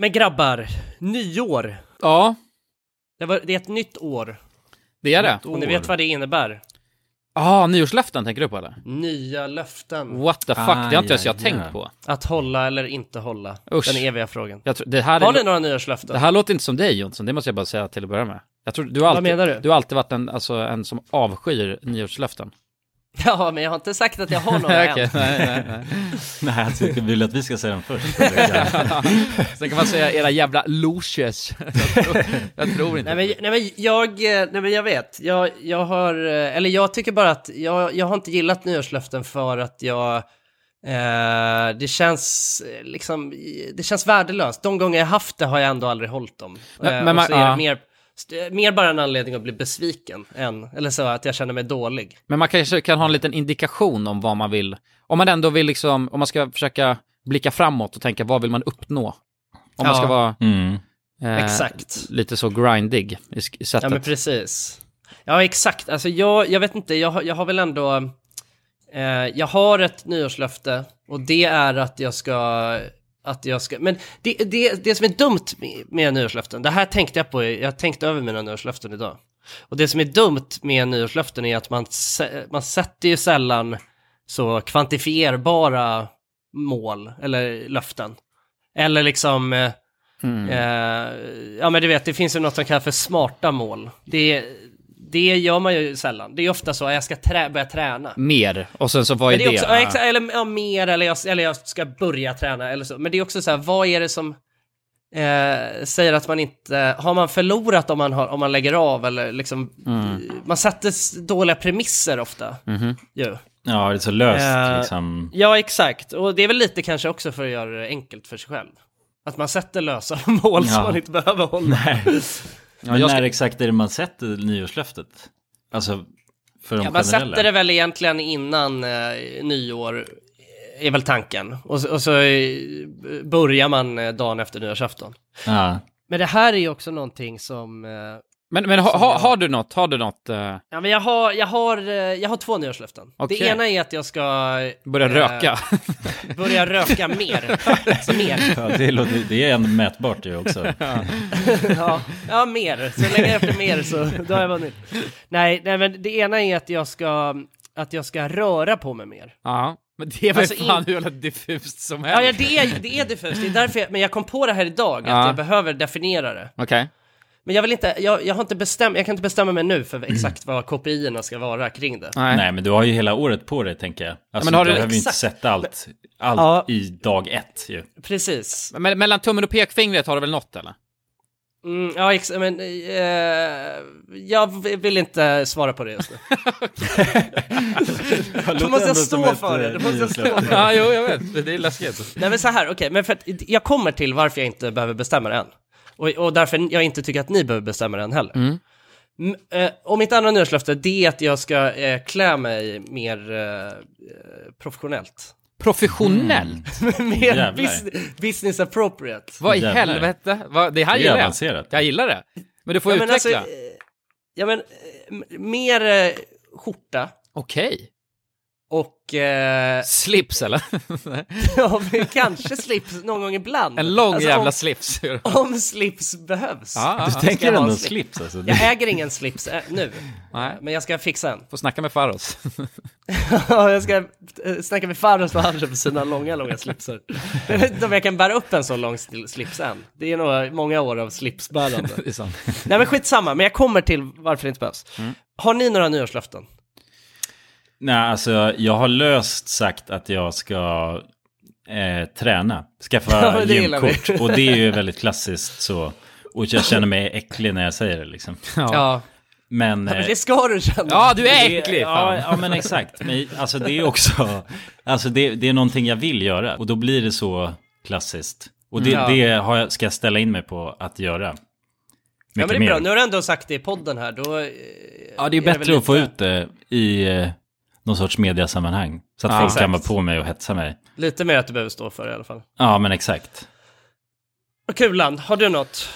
Men grabbar, nyår. Ja, Det, var, det är ett nytt år. det är det. Och ni vet vad det innebär? Ja, nyårslöften tänker du på eller? Nya löften. What the fuck, Ah, det har inte ens ja, jag tänkt på. Att hålla eller inte hålla. Usch. Den eviga frågan. Jag tror, det, här Har ni några nyårslöften? det här låter inte som dig Jonsson, det måste jag bara säga till att börja med. Jag tror, du, har Vad alltid, menar du? du har alltid varit en, alltså, en som avskyr nyårslöften. Ja, men jag har inte sagt att jag har några Okej, än. nej, nej, nej. Nej, alltså, jag vill att vi ska säga den först. Sen kan man säga era jävla losers. jag, tror, jag tror inte. Nej men, nej men jag, eh, nej men jag vet, jag, jag har, eh, eller jag tycker bara att jag, jag har inte gillat nyårslöften för att jag, eh, det känns liksom, det känns värdelöst. De gånger jag haft det har jag ändå aldrig hållit dem. Men- Eh, men och så är det ja. mer, mer bara en anledning att bli besviken än, eller så att jag känner mig dålig. Men man kanske kan ha en liten indikation om vad man vill. Om man ändå vill liksom, om man ska försöka blicka framåt och tänka vad vill man uppnå? Om man Ja. ska vara Mm. eh, Exakt. lite så grindig i, i sättet. Ja men precis. Ja exakt, alltså jag, jag vet inte, jag, har- jag har väl ändå, eh, jag har ett nyårslöfte och det är att jag ska, att jag ska, men det, det, det som är dumt med, med nyårslöften, det här tänkte jag på, jag tänkte över mina nyårslöften idag. Och det som är dumt med nyårslöften är att man, man sätter ju sällan så kvantifierbara mål eller löften. Eller liksom, eh, Eh, ja men du vet, det finns ju något som kallas för smarta mål. Det, det gör man ju sällan. Det är ofta så, jag ska trä, börja träna. Mer, och sen så vad är det? det är också, ja, exa- eller ja, mer, eller jag, eller jag ska börja träna eller så. Men det är också så här, vad är det som eh, säger att man inte, har man förlorat om man, har, om man lägger av eller liksom, man sätter dåliga premisser ofta. Ju. Ja, det är så löst Eh, liksom. Ja, exakt. Och det är väl lite kanske också för att göra det enkelt för sig själv. Att man sätter lösa mål som Ja. man inte behöver hålla. Men jag ska- när exakt är det man sätter nyårslöftet? Alltså, för de Ja, man generella? sätter det väl egentligen innan eh, nyår, är väl tanken. Och, så- och så eh, börjar man eh, dagen efter nyårsafton. Ja. Men det här är ju också någonting som... Men, men ha, ha, har du något? Har du något? eh, ja, men jag har, jag, har, eh, jag har två nyårslöften. Okej. Det ena är att jag ska... börja eh, röka? Börja röka mer. alltså mer. Ja, det, låter, det är ändå mätbart det också. ja, ja, mer. Så länge efter mer så då har jag vunnit. Nej, nej, men det ena är att jag ska, att jag ska röra på mig mer. ja, men det är väl Alltså, fan in- hur jävla diffust som Ja, ja helst. det, är, det är diffust. Det är därför jag, men jag kom på det här idag, Ja. att jag behöver definiera det. Okej. Men jag vill inte, jag, jag har inte bestämt, jag kan inte bestämma mig nu för exakt vad KPI-erna ska vara kring det. Nej. Nej, men du har ju hela året på dig, tänker jag. Alltså, men har du behöver ju inte sätta allt, allt Ja. i dag ett ju. Precis. Men mellan tummen och pekfingret har du väl något eller? Mm, ja, ex- men eh, jag vill inte svara på det just nu. Då måste jag stå för det, då måste jag stå för det. Ja, jo, jag vet. Det är läskigt. Nej men så här, okej, men för att jag kommer till varför jag inte behöver bestämma det än. Och, och därför jag inte tycker att ni behöver bestämma det än heller. Mm. M- eh, och mitt andra nyårslöfte, det är att jag ska eh, klä mig mer eh, eh, professionellt. Professionellt? mer Jävlar. bus business appropriate. Vad i Jävlar. helvete? Vad, det här Det gillar jag. avancerat. Jag gillar det. Men du får Ja, men utveckla. alltså, eh, ja men, mer eh, skjorta Okej. Och eh, Slips eller? ja, men kanske slips någon gång ibland. en lång Alltså, jävla om, slips. om slips behövs. Ja, ja, Du tänker ändå en slips? slips alltså. Jag äger ingen slips eh, nu, Nej. men jag ska fixa en. Får snacka med Faros. Ja, jag ska eh, snacka med Faros vad han köper sina långa, långa slipsar. Jag vet inte om jag kan bära upp en så lång sl- slips än. Det är nog många år av slipsbärande. det är sant. Nej men skitsamma, men jag kommer till varför det inte behövs. Mm. Har ni några nyårslöften? Nej, alltså jag har löst sagt att jag ska eh, träna. Skaffa Ja, gymkort. Och det är ju väldigt klassiskt så. Och jag känner mig äcklig när jag säger det liksom. Ja. Ja, Men... men eh, det ska du känna. ja, du är äcklig! Ja, ja, men exakt. Men, alltså det är också... Alltså det, det är någonting jag vill göra. Och då blir det så klassiskt. Och det, Ja. det har jag, ska jag ställa in mig på att göra. Ja men det är mer. bra, nu har du ändå sagt det i podden här, då... eh, Ja, det är väl bättre att få lite- ut det i eh, någon sorts mediasammanhang. Så att Ja, folk exakt. kan vara på mig och hetsa mig. Lite mer att du behöver stå för i alla fall. Ja, men exakt. Kulan, har du något?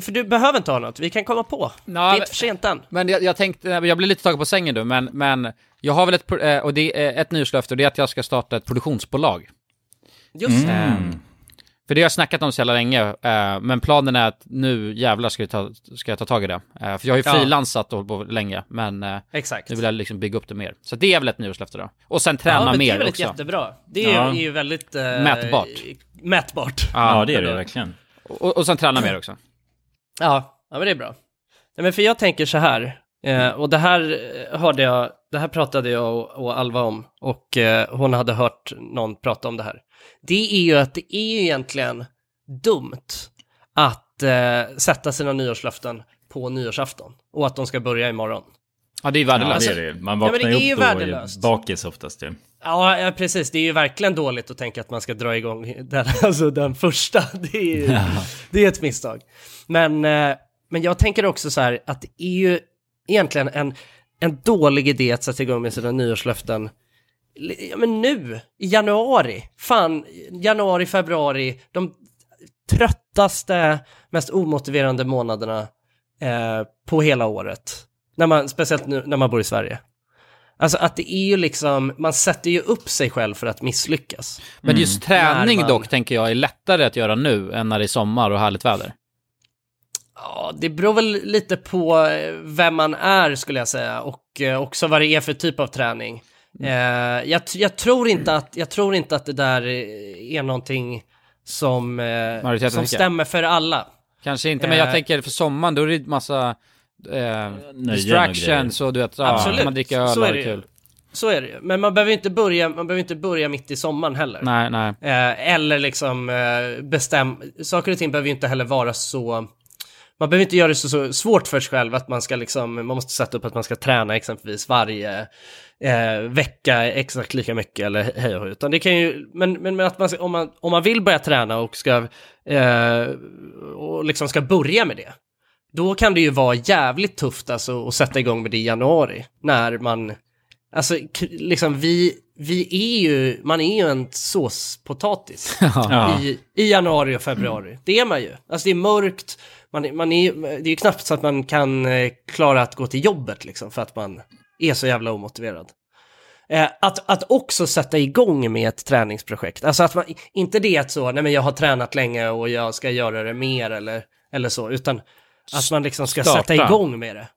För du behöver inte ha något, vi kan komma på. det är inte för sent än. Men jag, jag tänkte, jag blir lite tagen på sängen nu, men, men jag har väl ett, eh, och det är ett nyårslöfte och det är att jag ska starta ett produktionsbolag. Just det. För det har jag snackat om så jävla länge, eh, men planen är att nu jävlar ska jag ta, ska jag ta tag i det. Eh, för jag har ju Ja. frilansat och hållit på länge, men eh, Exakt. nu vill jag liksom bygga upp det mer. Så det är väl ett nyårslöfte då. Och sen träna ja, men mer Det är väl också. jättebra. Det är, Ja. är ju väldigt... eh, Mätbart. Mätbart. Ja, det är det verkligen. Och, och sen träna mer också. Ja, ja men det är bra. Nej, men för jag tänker så här, eh, och det här eh, hörde jag, det här pratade jag och, och Alva om, och eh, hon hade hört någon prata om det här. Det är ju att det är ju egentligen dumt att eh, sätta sina nyårslöften på nyårsafton, och att de ska börja imorgon. Ja, det är Ja, värdelöst. det är det. Man Ja, men vaknar det är ju ju upp då och är värdelöst. bakis oftast ju. Ja, ja, precis. Det är ju verkligen dåligt att tänka att man ska dra igång den, alltså den första. Det är ju det är ett misstag. Men, eh, men jag tänker också så här att det är ju egentligen en, en dålig idé att sätta igång med sina nyårslöften ja, men nu, i januari. Fan, januari, februari, de tröttaste, mest omotiverande månaderna eh, på hela året. När man, speciellt nu när man bor i Sverige. Alltså att det är ju liksom, man sätter ju upp sig själv för att misslyckas. Men just träning När man- dock, tänker jag, är lättare att göra nu än när det är sommar och härligt väder. Ja, det beror väl lite på eh, vem man är skulle jag säga och eh, också vad det är för typ av träning. Eh, jag, jag, tror inte att, jag tror inte att det där eh, är någonting som, eh, som stämmer för alla. Kanske inte, men jag Eh. tänker för sommaren, då är det massa eh, distractions och du vet, ja, Absolut. man dricker öl Så och är det kul. Så är det ju. Men man behöver inte börja, man behöver inte börja mitt i sommaren heller. Nej, nej. Eh, eller liksom eh, bestäm... Saker och ting behöver ju inte heller vara så... Man behöver inte göra det så, så svårt för sig själv att man ska liksom, man måste sätta upp att man ska träna exempelvis varje eh, vecka exakt lika mycket eller hej och. Utan det kan ju, men, men, men att man, om, man, om man vill börja träna och ska, eh, och liksom ska börja med det, då kan det ju vara jävligt tufft alltså att sätta igång med det i januari. När man, alltså liksom vi, vi är ju, man är ju en såspotatis Ja. i, i januari och februari. Det är man ju. Alltså det är mörkt, man, man är, det är ju knappt så att man kan eh, klara att gå till jobbet liksom för att man är så jävla omotiverad. Eh, att, att också sätta igång med ett träningsprojekt. Alltså att man, inte det att så, nej men jag har tränat länge och jag ska göra det mer eller, eller så, utan att man liksom ska Starta. sätta igång med det.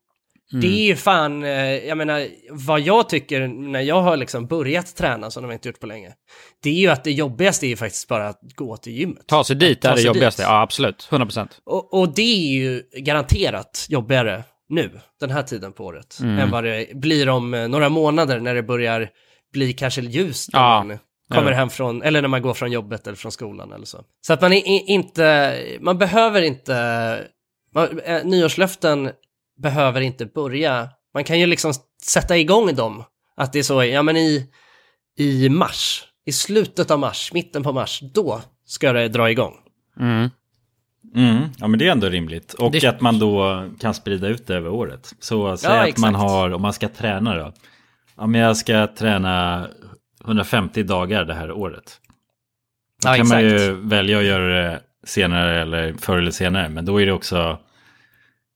Det är ju fan, eh, jag menar, vad jag tycker när jag har liksom börjat träna som de inte gjort på länge, det är ju att det jobbigaste är ju faktiskt bara att gå till gymmet. Ta sig dit Ta är det jobbigaste, dit. ja absolut, 100%. Och, och det är ju garanterat jobbigare nu, den här tiden på året, Mm. än vad det blir om eh, några månader när det börjar bli kanske ljust Ja. man kommer hem från, eller när man går från jobbet eller från skolan eller så. Så att man är inte, man behöver inte, man, eh, nyårslöften behöver inte börja, man kan ju liksom sätta igång dem, att det är så, ja men i, i mars, i slutet av mars, mitten på mars, då ska det dra igång. Mm. Mm, ja men det är ändå rimligt. Och Det- att man då kan sprida ut det över året. Så säg Ja, att man exakt. har, om man ska träna då. Ja men jag ska träna 150 dagar det här året. Då Ja, kan man exakt. ju välja att göra det senare eller förr eller senare. Men då är det också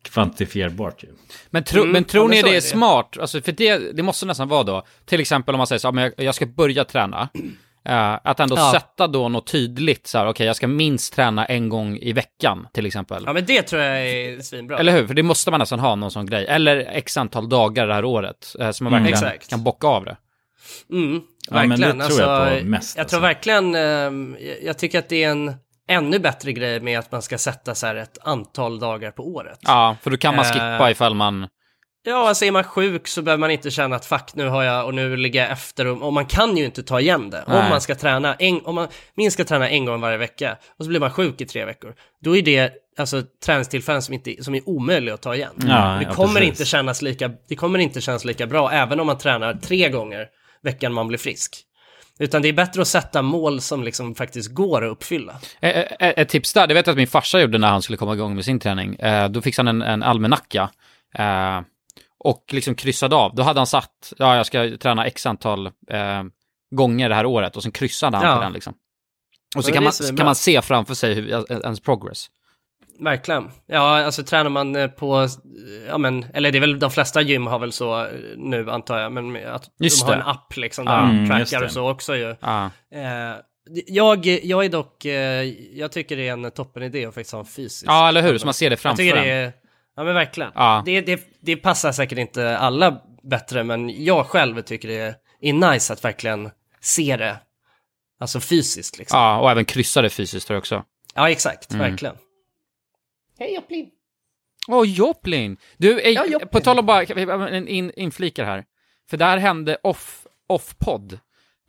kvantifierbart ju. Men, tro, Mm, men tror ja, men ni det är det. smart? Alltså, för det, det måste nästan vara då, till exempel om man säger så, ja, men jag, jag ska börja träna. Eh, att ändå Ja. sätta då något tydligt, så här, okej jag ska minst träna en gång i veckan till exempel. Ja men det tror jag är svinbra. Eller hur? För det måste man nästan ha någon sån grej. Eller x antal dagar det här året, eh, så man Mm. verkligen Exakt. kan bocka av det. Mm, Ja, men det verkligen. tror jag alltså, på mest, Jag alltså. tror verkligen, ehm, jag- jag tycker att det är en ännu bättre grej med att man ska sätta så här ett antal dagar på året. Ja, för då kan man skippa ifall man... Ja, alltså är man sjuk så behöver man inte känna att fuck nu har jag och nu ligger jag efter och, och man kan ju inte ta igen det. Nej. Om man ska träna, en, om man minst ska träna en gång varje vecka och så blir man sjuk i tre veckor, då är det alltså träningstillfällen som, inte, som är omöjliga att ta igen. Ja, det kommer inte kännas lika, det kommer inte kännas lika bra även om man tränar tre gånger veckan man blir frisk. Utan det är bättre att sätta mål som liksom faktiskt går att uppfylla. Ett tips där, det vet jag att min farsa gjorde när han skulle komma igång med sin träning. Då fixade han en, en almanacka. Och liksom kryssade av. Då hade han satt, ja jag ska träna x antal gånger det här året och sen kryssade han Ja. på den liksom. Och så kan man, svinbra. kan man se framför sig hur, ens progress. Verkligen. Ja, alltså tränar man eh, på, ja men, eller det är väl de flesta gym har väl så eh, nu antar jag, men att Just de har det. en app liksom där de mm, just trackar och så också ju. Ja. Eh, jag, jag är dock, eh, jag tycker det är en toppenidé att faktiskt ha en fysisk. ja, eller hur? Så man ser det Jag framför tycker det är, ja men verkligen. Ja. Det, det, det passar säkert inte alla bättre, men jag själv tycker det är nice att verkligen se det, alltså fysiskt liksom. Ja, och även kryssa det fysiskt tror jag också. Ja, exakt, Mm. verkligen. Hej Joplin! Åh, Joplin! Du, ej, Ja, Joplin. på tal om bara, en in, inflikar här. För där hände off, off-podd.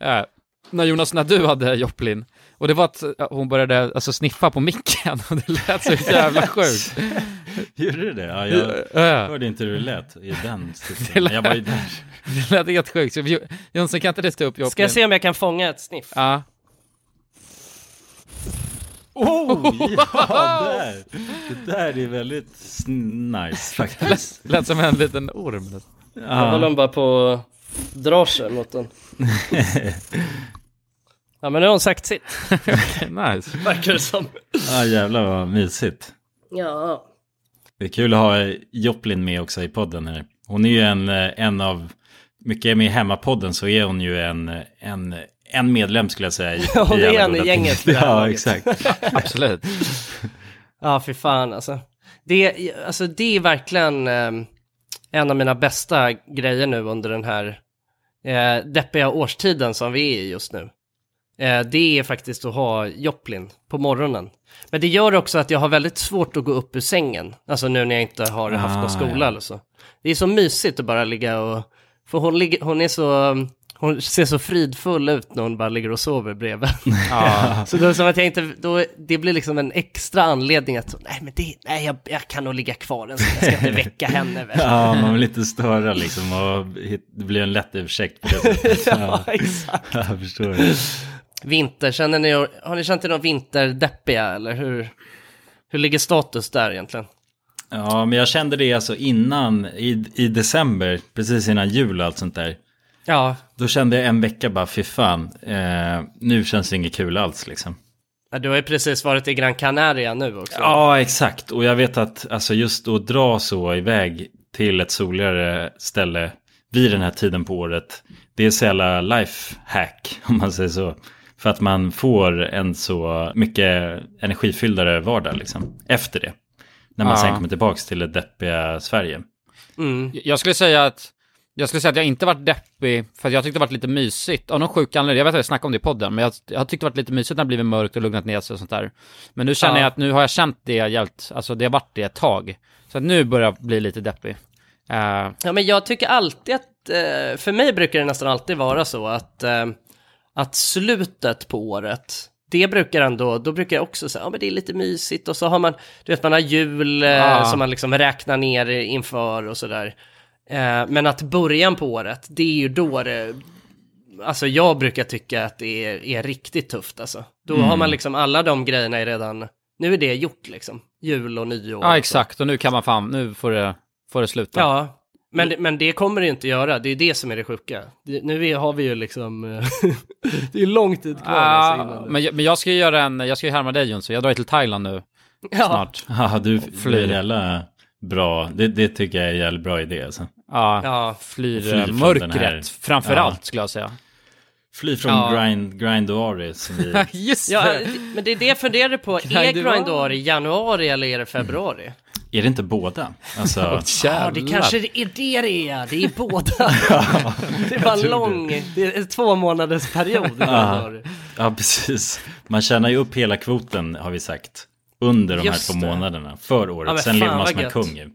Eh, när Jonas Nadu hade Joplin. Och det var att eh, hon började alltså, sniffa på micken och det lät så jävla sjukt. Gjorde du det? Ja, jag hörde inte hur det lät i den Det lät- Jag var ju där. det lät helt sjukt. Så Jonsson, kan inte det stå upp Joplin? Ska jag se om jag kan fånga ett sniff? Ja. Oh, ja, där! Det där är väldigt nice faktiskt. Lät som en liten orm. nästan. Jag håller Ja. bara på drar sig mot den. Ja men nu har hon sagt sitt, nice. verkar det som. ja, jävlar vad mysigt. Ja. Det är kul att ha Joplin med också i podden här. Hon är ju en, en av, mycket är med i Hemmapodden så är hon ju en, en, en medlem skulle jag säga. I, Ja, i är en i gänget det Ja, laget. exakt. Absolut. Ja, fy fan alltså. Det, alltså, det är verkligen eh, en av mina bästa grejer nu under den här eh, deppiga årstiden som vi är i just nu. Eh, det är faktiskt att ha Joplin på morgonen. Men det gör också att jag har väldigt svårt att gå upp ur sängen. Alltså nu när jag inte har haft någon Ah, skola ja. eller så. Det är så mysigt att bara ligga och... För hon, hon är så... Hon ser så fridfull ut när hon bara ligger och sover bredvid. Ja. Så då som att jag inte, då, det blir liksom en extra anledning att, nej men det, nej jag, jag kan nog ligga kvar en stund, jag ska inte väcka henne väl. Ja, man vill inte störa liksom och det blir en lätt ursäkt på det sättet. ja, exakt. Jag förstår det. Vinter, känner ni, har ni känt er någon vinterdeppiga eller hur, hur ligger status där egentligen? Ja, men jag kände det alltså innan, i, i december, precis innan jul och allt sånt där. Ja, Då kände jag en vecka bara, fy fan, eh, nu känns det inget kul alls liksom. ja, du har ju precis varit i Gran Canaria nu också. Ja, exakt. Och jag vet att alltså, just att dra så iväg till ett soligare ställe vid den här tiden på året, det är så jävla lifehack, om man säger så. För att man får en så mycket energifylldare vardag liksom, efter det. När man Ja. sen kommer tillbaka till det deppiga Sverige. Mm. Jag skulle säga att jag skulle säga att jag inte varit deppig, för jag tyckte det varit lite mysigt. Av någon sjuk anledning, jag vet att jag snackade om det i podden, men jag, jag har tyckt det varit lite mysigt när det blivit mörkt och lugnat ner sig och sånt där. Men nu känner Ja. jag att nu har jag känt det jävligt, alltså det har varit det ett tag. Så att nu börjar jag bli lite deppig. Eh, Ja, men jag tycker alltid att, eh, för mig brukar det nästan alltid vara så att, eh, att slutet på året, det brukar ändå, då brukar jag också säga, ja men det är lite mysigt och så har man, du vet man har jul Ja. som man liksom räknar ner inför och sådär. Eh, men att början på året, det är ju då det, alltså jag brukar tycka att det är, är riktigt tufft alltså. Då har man liksom alla de grejerna är redan, nu är det gjort liksom, jul och nyår. ja, så. exakt. Och nu kan man fan, nu får det, får det sluta. Ja, men, men det kommer det inte göra. Det är det som är det sjuka. Det, nu är, har vi ju liksom... det är lång tid kvar alltså, Ah, det. men, jag- men jag ska ju göra en, jag ska ju härma dig Jonsson, jag drar till Thailand nu ja. snart. Ja, du Flyr. bra. Det, det tycker jag är en jävla bra idé alltså. Ja, Ja. flyr, Fly från mörkret framför Ja. allt skulle jag säga. Fly från Ja. grind, grindoari som vi... Just Ja, det! det- men det är det jag funderar på. Är Grindoir. Grindor i januari eller är det februari? Är det inte båda? Alltså, Ja, det kanske är det det är. Det är båda. det var en lång, det är en två månaders period. ja, precis. Man tjänar ju upp hela kvoten har vi sagt. Under de Just här två det. månaderna. För året. Ja, Sen lever man som en kung ju.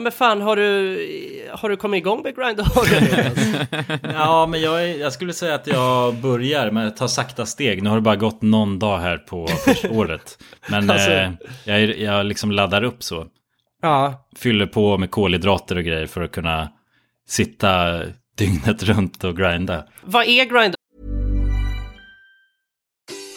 Ja men fan, har du, har du kommit igång med Grindor? Ja, men jag, jag skulle säga att jag börjar med att ta sakta steg. Nu har det bara gått någon dag här på året. Men Alltså- eh, jag, jag liksom laddar upp så. ja. Fyller på med kolhydrater och grejer för att kunna sitta dygnet runt och grinda. Vad är Grindor?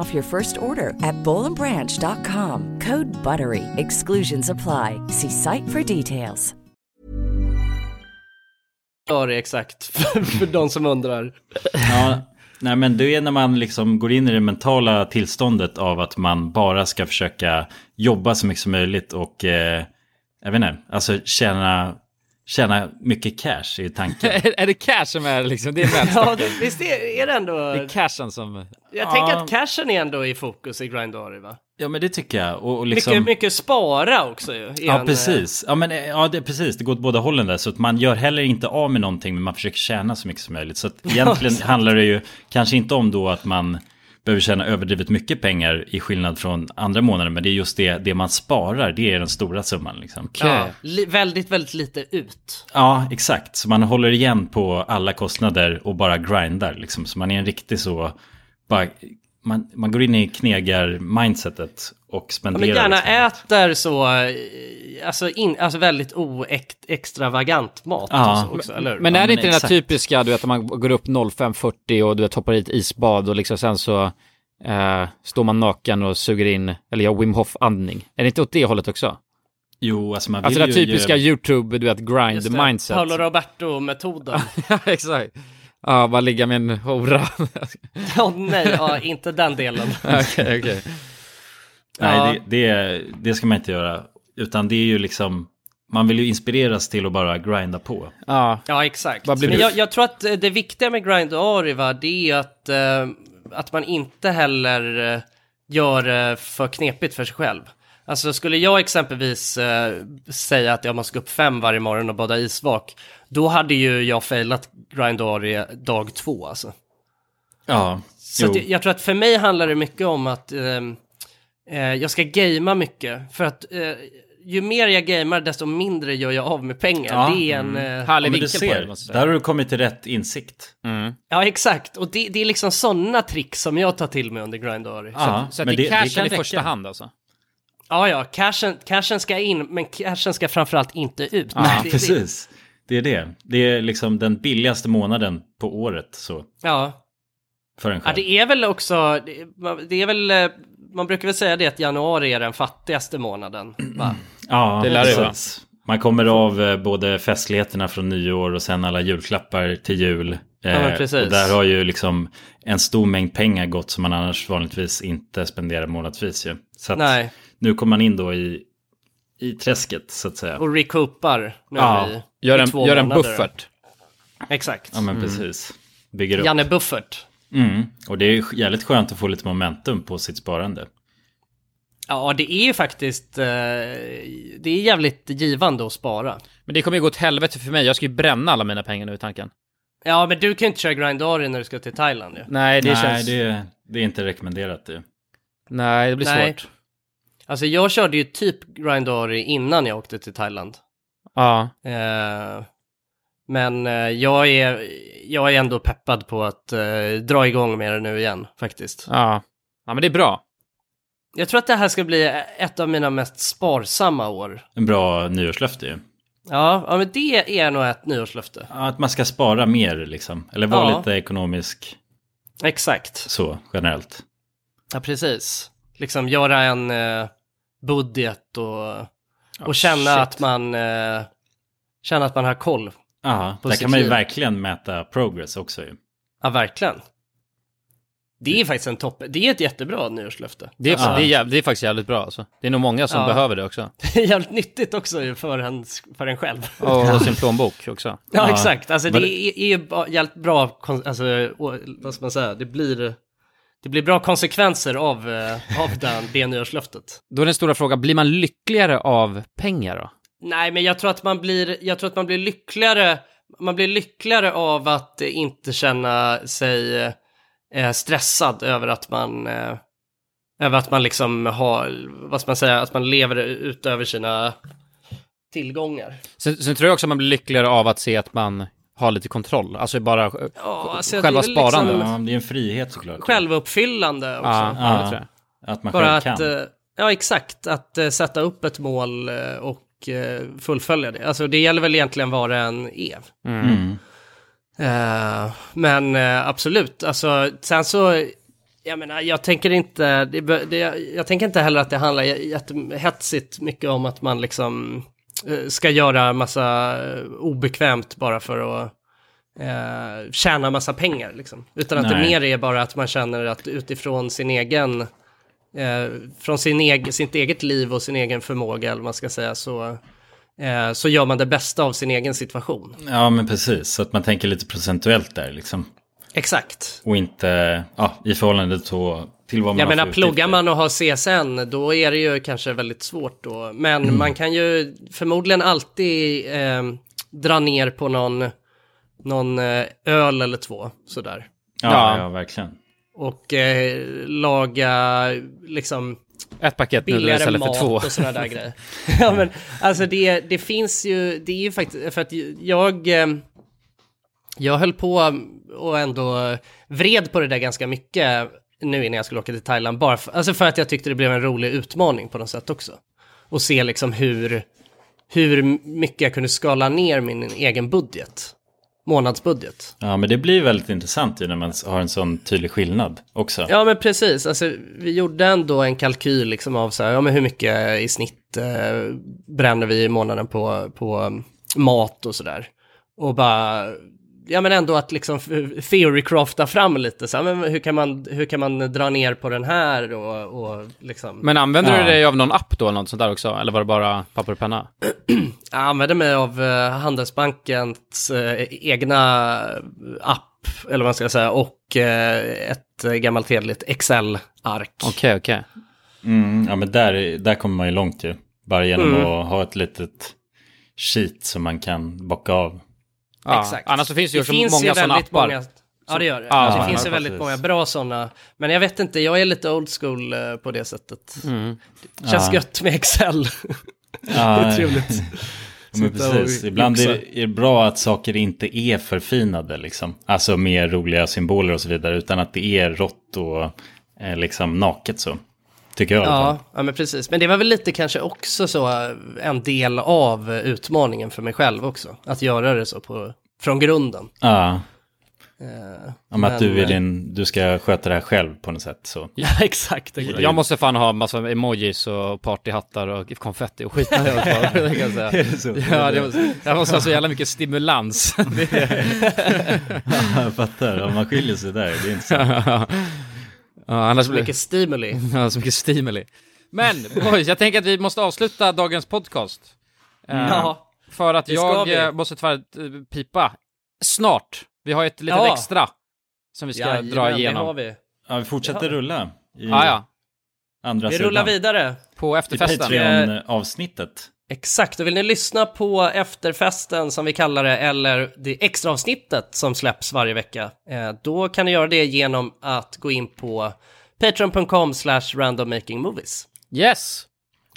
off your first order at bowlandbranch.com. Code BUTTERY. Exclusions apply. See site for details. Ja, det är exakt. För, för de som undrar. Ja, nej men det är när man liksom går in i det mentala tillståndet av att man bara ska försöka jobba så mycket som möjligt och eh, jag vet inte, alltså tjäna, tjäna mycket cash i tanken. är, är det cash som är liksom, det är Ja, det, visst är, är det ändå... Det är cashen som... Jag tänker att cashen är ändå i fokus i Grindari va? Ja men det tycker jag. Och, och liksom... Mycket, mycket spara också ju. Ja, en, precis. Ja, men, ja, det, precis. Det går åt båda hållen där. Så att man gör heller inte av med någonting, men man försöker tjäna så mycket som möjligt. Så att egentligen handlar det ju kanske inte om då att man behöver tjäna överdrivet mycket pengar i skillnad från andra månader. Men det är just det, det man sparar, det är den stora summan. Liksom. Ja, li, väldigt, väldigt lite ut. Ja, exakt. Så man håller igen på alla kostnader och bara grindar. Liksom. Så man är en riktig så... Bara, man, man går in i knegar-mindsetet och Ja, men spenderar. gärna liksom. äter så, eh, alltså, in, alltså väldigt oextravagant mat Ja. också, också, eller hur? Men är det men inte den här exakt. typiska, du vet, att man går upp 05.40 och du vet, hoppar i ett isbad och liksom sen så eh, står man naken och suger in, eller gör Wim Hof-andning. Är det inte åt det hållet också? Jo, alltså man vill Alltså det här ju... typiska YouTube, du vet, grind-mindset. Paolo Roberto-metoden. ja, exakt. Ja, bara ligga med en hora. Ja, nej, ja, inte den delen. Okej, okej. Nej, Ja. det, det, det ska man inte göra. Utan det är ju liksom, man vill ju inspireras till att bara grinda på. Ja, Ja, exakt. Men jag, jag tror att eh, det viktiga med Grind och Ariva, det är att, eh, att man inte heller eh, gör det för knepigt för sig själv. Alltså skulle jag exempelvis eh, säga att jag måste gå upp fem varje morgon och bada isvak, då hade ju jag failat Grind och Ari dag två alltså. Ja, Så att jag, tror att för mig handlar det mycket om att ehm, eh, jag ska gamea mycket. För att eh, ju mer jag gamer desto mindre gör jag av med pengar. Ja, det är en... Eh, Härlig Ja, vinkel på det, måste jag där säga. har du kommit till rätt insikt. ja, exakt. Och det, det är liksom sådana trick som jag tar till mig under Grind och Ari. Så, Ja, Så att men det är cashen i första hand alltså? Ja, ja, cashen, cashen ska in, men cashen ska framförallt inte ut. Ja, Det- precis. Det är det. Det är liksom den billigaste månaden på året så, Ja. för en ja, själv. det är väl också, det, är väl, eh, man brukar väl säga det att januari är den fattigaste månaden. Va? Ja, Det lär det vara. Man kommer av eh, både festligheterna från nyår och sen alla julklappar till jul. Eh, men precis. och där har ju liksom en stor mängd pengar gått som man annars vanligtvis inte spenderar månadsvis ju. Så att Nej, nu kommer man in då i, i träsket så att säga. och recoupar nu Ja, i, Gör i en, två gör en månader. buffert. Exakt. Ja men precis. Bygger upp. Janne Buffert. Mm. Och det är jävligt skönt att få lite momentum på sitt sparande. Ja, det är ju faktiskt, eh, det är jävligt givande att spara. Men det kommer ju gå åt helvete för mig. Jag ska ju bränna alla mina pengar nu i tanken. Ja, men du kan ju inte köra Grindari när du ska till Thailand ju. Nej, det Nej, känns... det, det är inte rekommenderat det. Nej, det blir Nej. svårt. Alltså jag körde ju typ Grindari innan jag åkte till Thailand. Ja. Eh, men eh, jag, är, jag är ändå peppad på att eh, dra igång med det nu igen, faktiskt. Ja. Ja, men det är bra. Jag tror att det här ska bli ett av mina mest sparsamma år. En bra nyårslöfte ju. Ja, ja men det är nog ett nyårslöfte. Ja, Att man ska spara mer liksom. Eller vara Ja. lite ekonomisk Exakt. så generellt. Ja, precis. Liksom göra en eh, budget och, och känna shit. att man eh, känna att man har koll. Ja, där kan man ju liv. verkligen mäta progress också ju. Ja, verkligen. Det är faktiskt en topp, det är ett jättebra nyårslöfte. Det är, det, är, jäv- det är faktiskt jävligt bra alltså. Det är nog många som Ja. behöver det också. det är jävligt nyttigt också för en, för en själv. Och, och sin plånbok också. Ja, Ja. exakt. Alltså det är, är jävligt bra, alltså, vad ska man säga, det blir, det blir bra konsekvenser av, eh, av den, det nyårslöftet. Då är den stora frågan, blir man lyckligare av pengar då? Nej, men jag tror att man blir, jag tror att man blir lyckligare, man blir lyckligare av att inte känna sig eh, stressad över att man, eh, över att man liksom har, vad ska man säga, att man lever utöver sina tillgångar. Sen, sen tror jag också man blir lyckligare av att se att man har lite kontroll. Alltså bara eh, Ja, alltså, själva det sparandet. liksom- Ja, det är en frihet såklart. Självuppfyllande också. Ja, ja, det tror jag. Att man Bara själv att, kan. eh, ja exakt, att eh, sätta upp ett mål och fullfölja det. Alltså det gäller väl egentligen vad det än är. Mm. Eh, men absolut, alltså sen så, jag menar, jag tänker inte, det, det, jag tänker inte heller att det handlar jättehetsigt mycket om att man liksom ska göra massa eh, obekvämt bara för att eh, tjäna massa pengar liksom. Utan att det Nej. mer är bara att man känner att utifrån sin egen, eh, från sin egen, sitt eget liv och sin egen förmåga, eller man ska säga, så, eh, så gör man det bästa av sin egen situation. Ja, men precis. Så att man tänker lite procentuellt där liksom. Exakt. Och inte ja, i förhållande till, till vad man Jag menar, pluggar man och har CSN, då är det ju kanske väldigt svårt då. Men Mm. man kan ju förmodligen alltid eh, dra ner på någon, någon eh, öl eller två, sådär. Ja, Ja. ja, verkligen. Och eh, laga liksom Ett paket nudlar billigare istället för två. och sådana där grejer. ja, men alltså det, det finns ju, det är ju faktiskt, för att jag, eh, jag höll på och ändå vred på det där ganska mycket nu innan jag skulle åka till Thailand, bara för, alltså för att jag tyckte det blev en rolig utmaning på något sätt också. Och se liksom hur, hur mycket jag kunde skala ner min egen budget, månadsbudget. Ja, men det blir väldigt intressant ju när man har en sån tydlig skillnad också. Ja men precis, alltså, vi gjorde ändå en kalkyl liksom av så här, ja, men hur mycket i snitt eh, bränner vi i månaden på, på um, mat och sådär. Och bara, ja men ändå att liksom theorycrafta fram lite så här, men hur kan man, hur kan man dra ner på den här och, och liksom. Men använder Ja. du dig av någon app då eller något sånt där också? Eller var det bara papper och penna? Jag använder mig av eh, Handelsbankens eh, egna app, eller vad man ska säga, och eh, ett gammalt hederligt Excel-ark. Okej, okej. Mm, ja, men där, där kommer man ju långt ju. Bara genom Mm. att ha ett litet sheet som man kan bocka av. Ja. Exakt. Annars så finns det ju så finns många ju sådana appar. Många, ja det gör det. Ja, det finns ja, ju väldigt många bra sådana. Men jag vet inte, jag är lite old school eh, på det sättet. Mm. Det känns Ja. gött med Excel. Ja, det är trevligt. Men precis. Ibland det, är det bra att saker inte är förfinade liksom. Alltså med roliga symboler och så vidare. Utan att det är rått och eh, liksom naket så. Tycker jag. Ja, ja, men precis. Men det var väl lite kanske också så eh, en del av eh, utmaningen för mig själv också. Att göra det så på, från grunden. Ja. Eh, Om att du, men, är din, du ska sköta det här själv på något sätt. Så. Ja, exakt. Jag måste fan ha massa emojis och partyhattar och konfetti och skit. kan jag säga. Är det så? Ja, det måste, jag måste ha så jävla mycket stimulans. Jag fattar. Om man skiljer sig där, det är inte så. Ja, annars Så blir mycket stimuli. Ja, så mycket stimuli. Men, boys, jag tänker att vi måste avsluta dagens podcast. Eh, Ja, För att jag vi. eh, måste tyvärr eh, pipa snart. Vi har ett litet Ja. extra som vi ska Jajamän, dra Det har igenom. vi. Ja, vi fortsätter rulla. I Ja, ja. Andra Vi sidan. rullar vidare. På I efterfesten. Patreon-avsnittet. Exakt, och vill ni lyssna på efterfesten som vi kallar det, eller det extra avsnittet som släpps varje vecka, eh, då kan ni göra det genom att gå in på patreon.com slash randommakingmovies. Yes!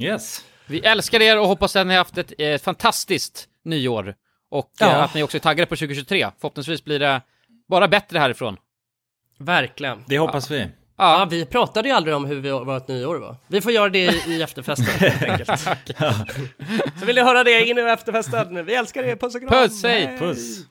Yes. Vi älskar er och hoppas att ni har haft ett eh, fantastiskt nyår. Och eh, Ja. att ni också är taggade på 2023. Förhoppningsvis blir det bara bättre härifrån. Verkligen. Det hoppas vi. Ja, vi pratade ju aldrig om hur vi, vårt nyår var. Vi får göra det i, i efterfesten helt enkelt. Så vill ni höra det in i efterfesten. Vi älskar er, puss och kram. Puss, hej! Puss.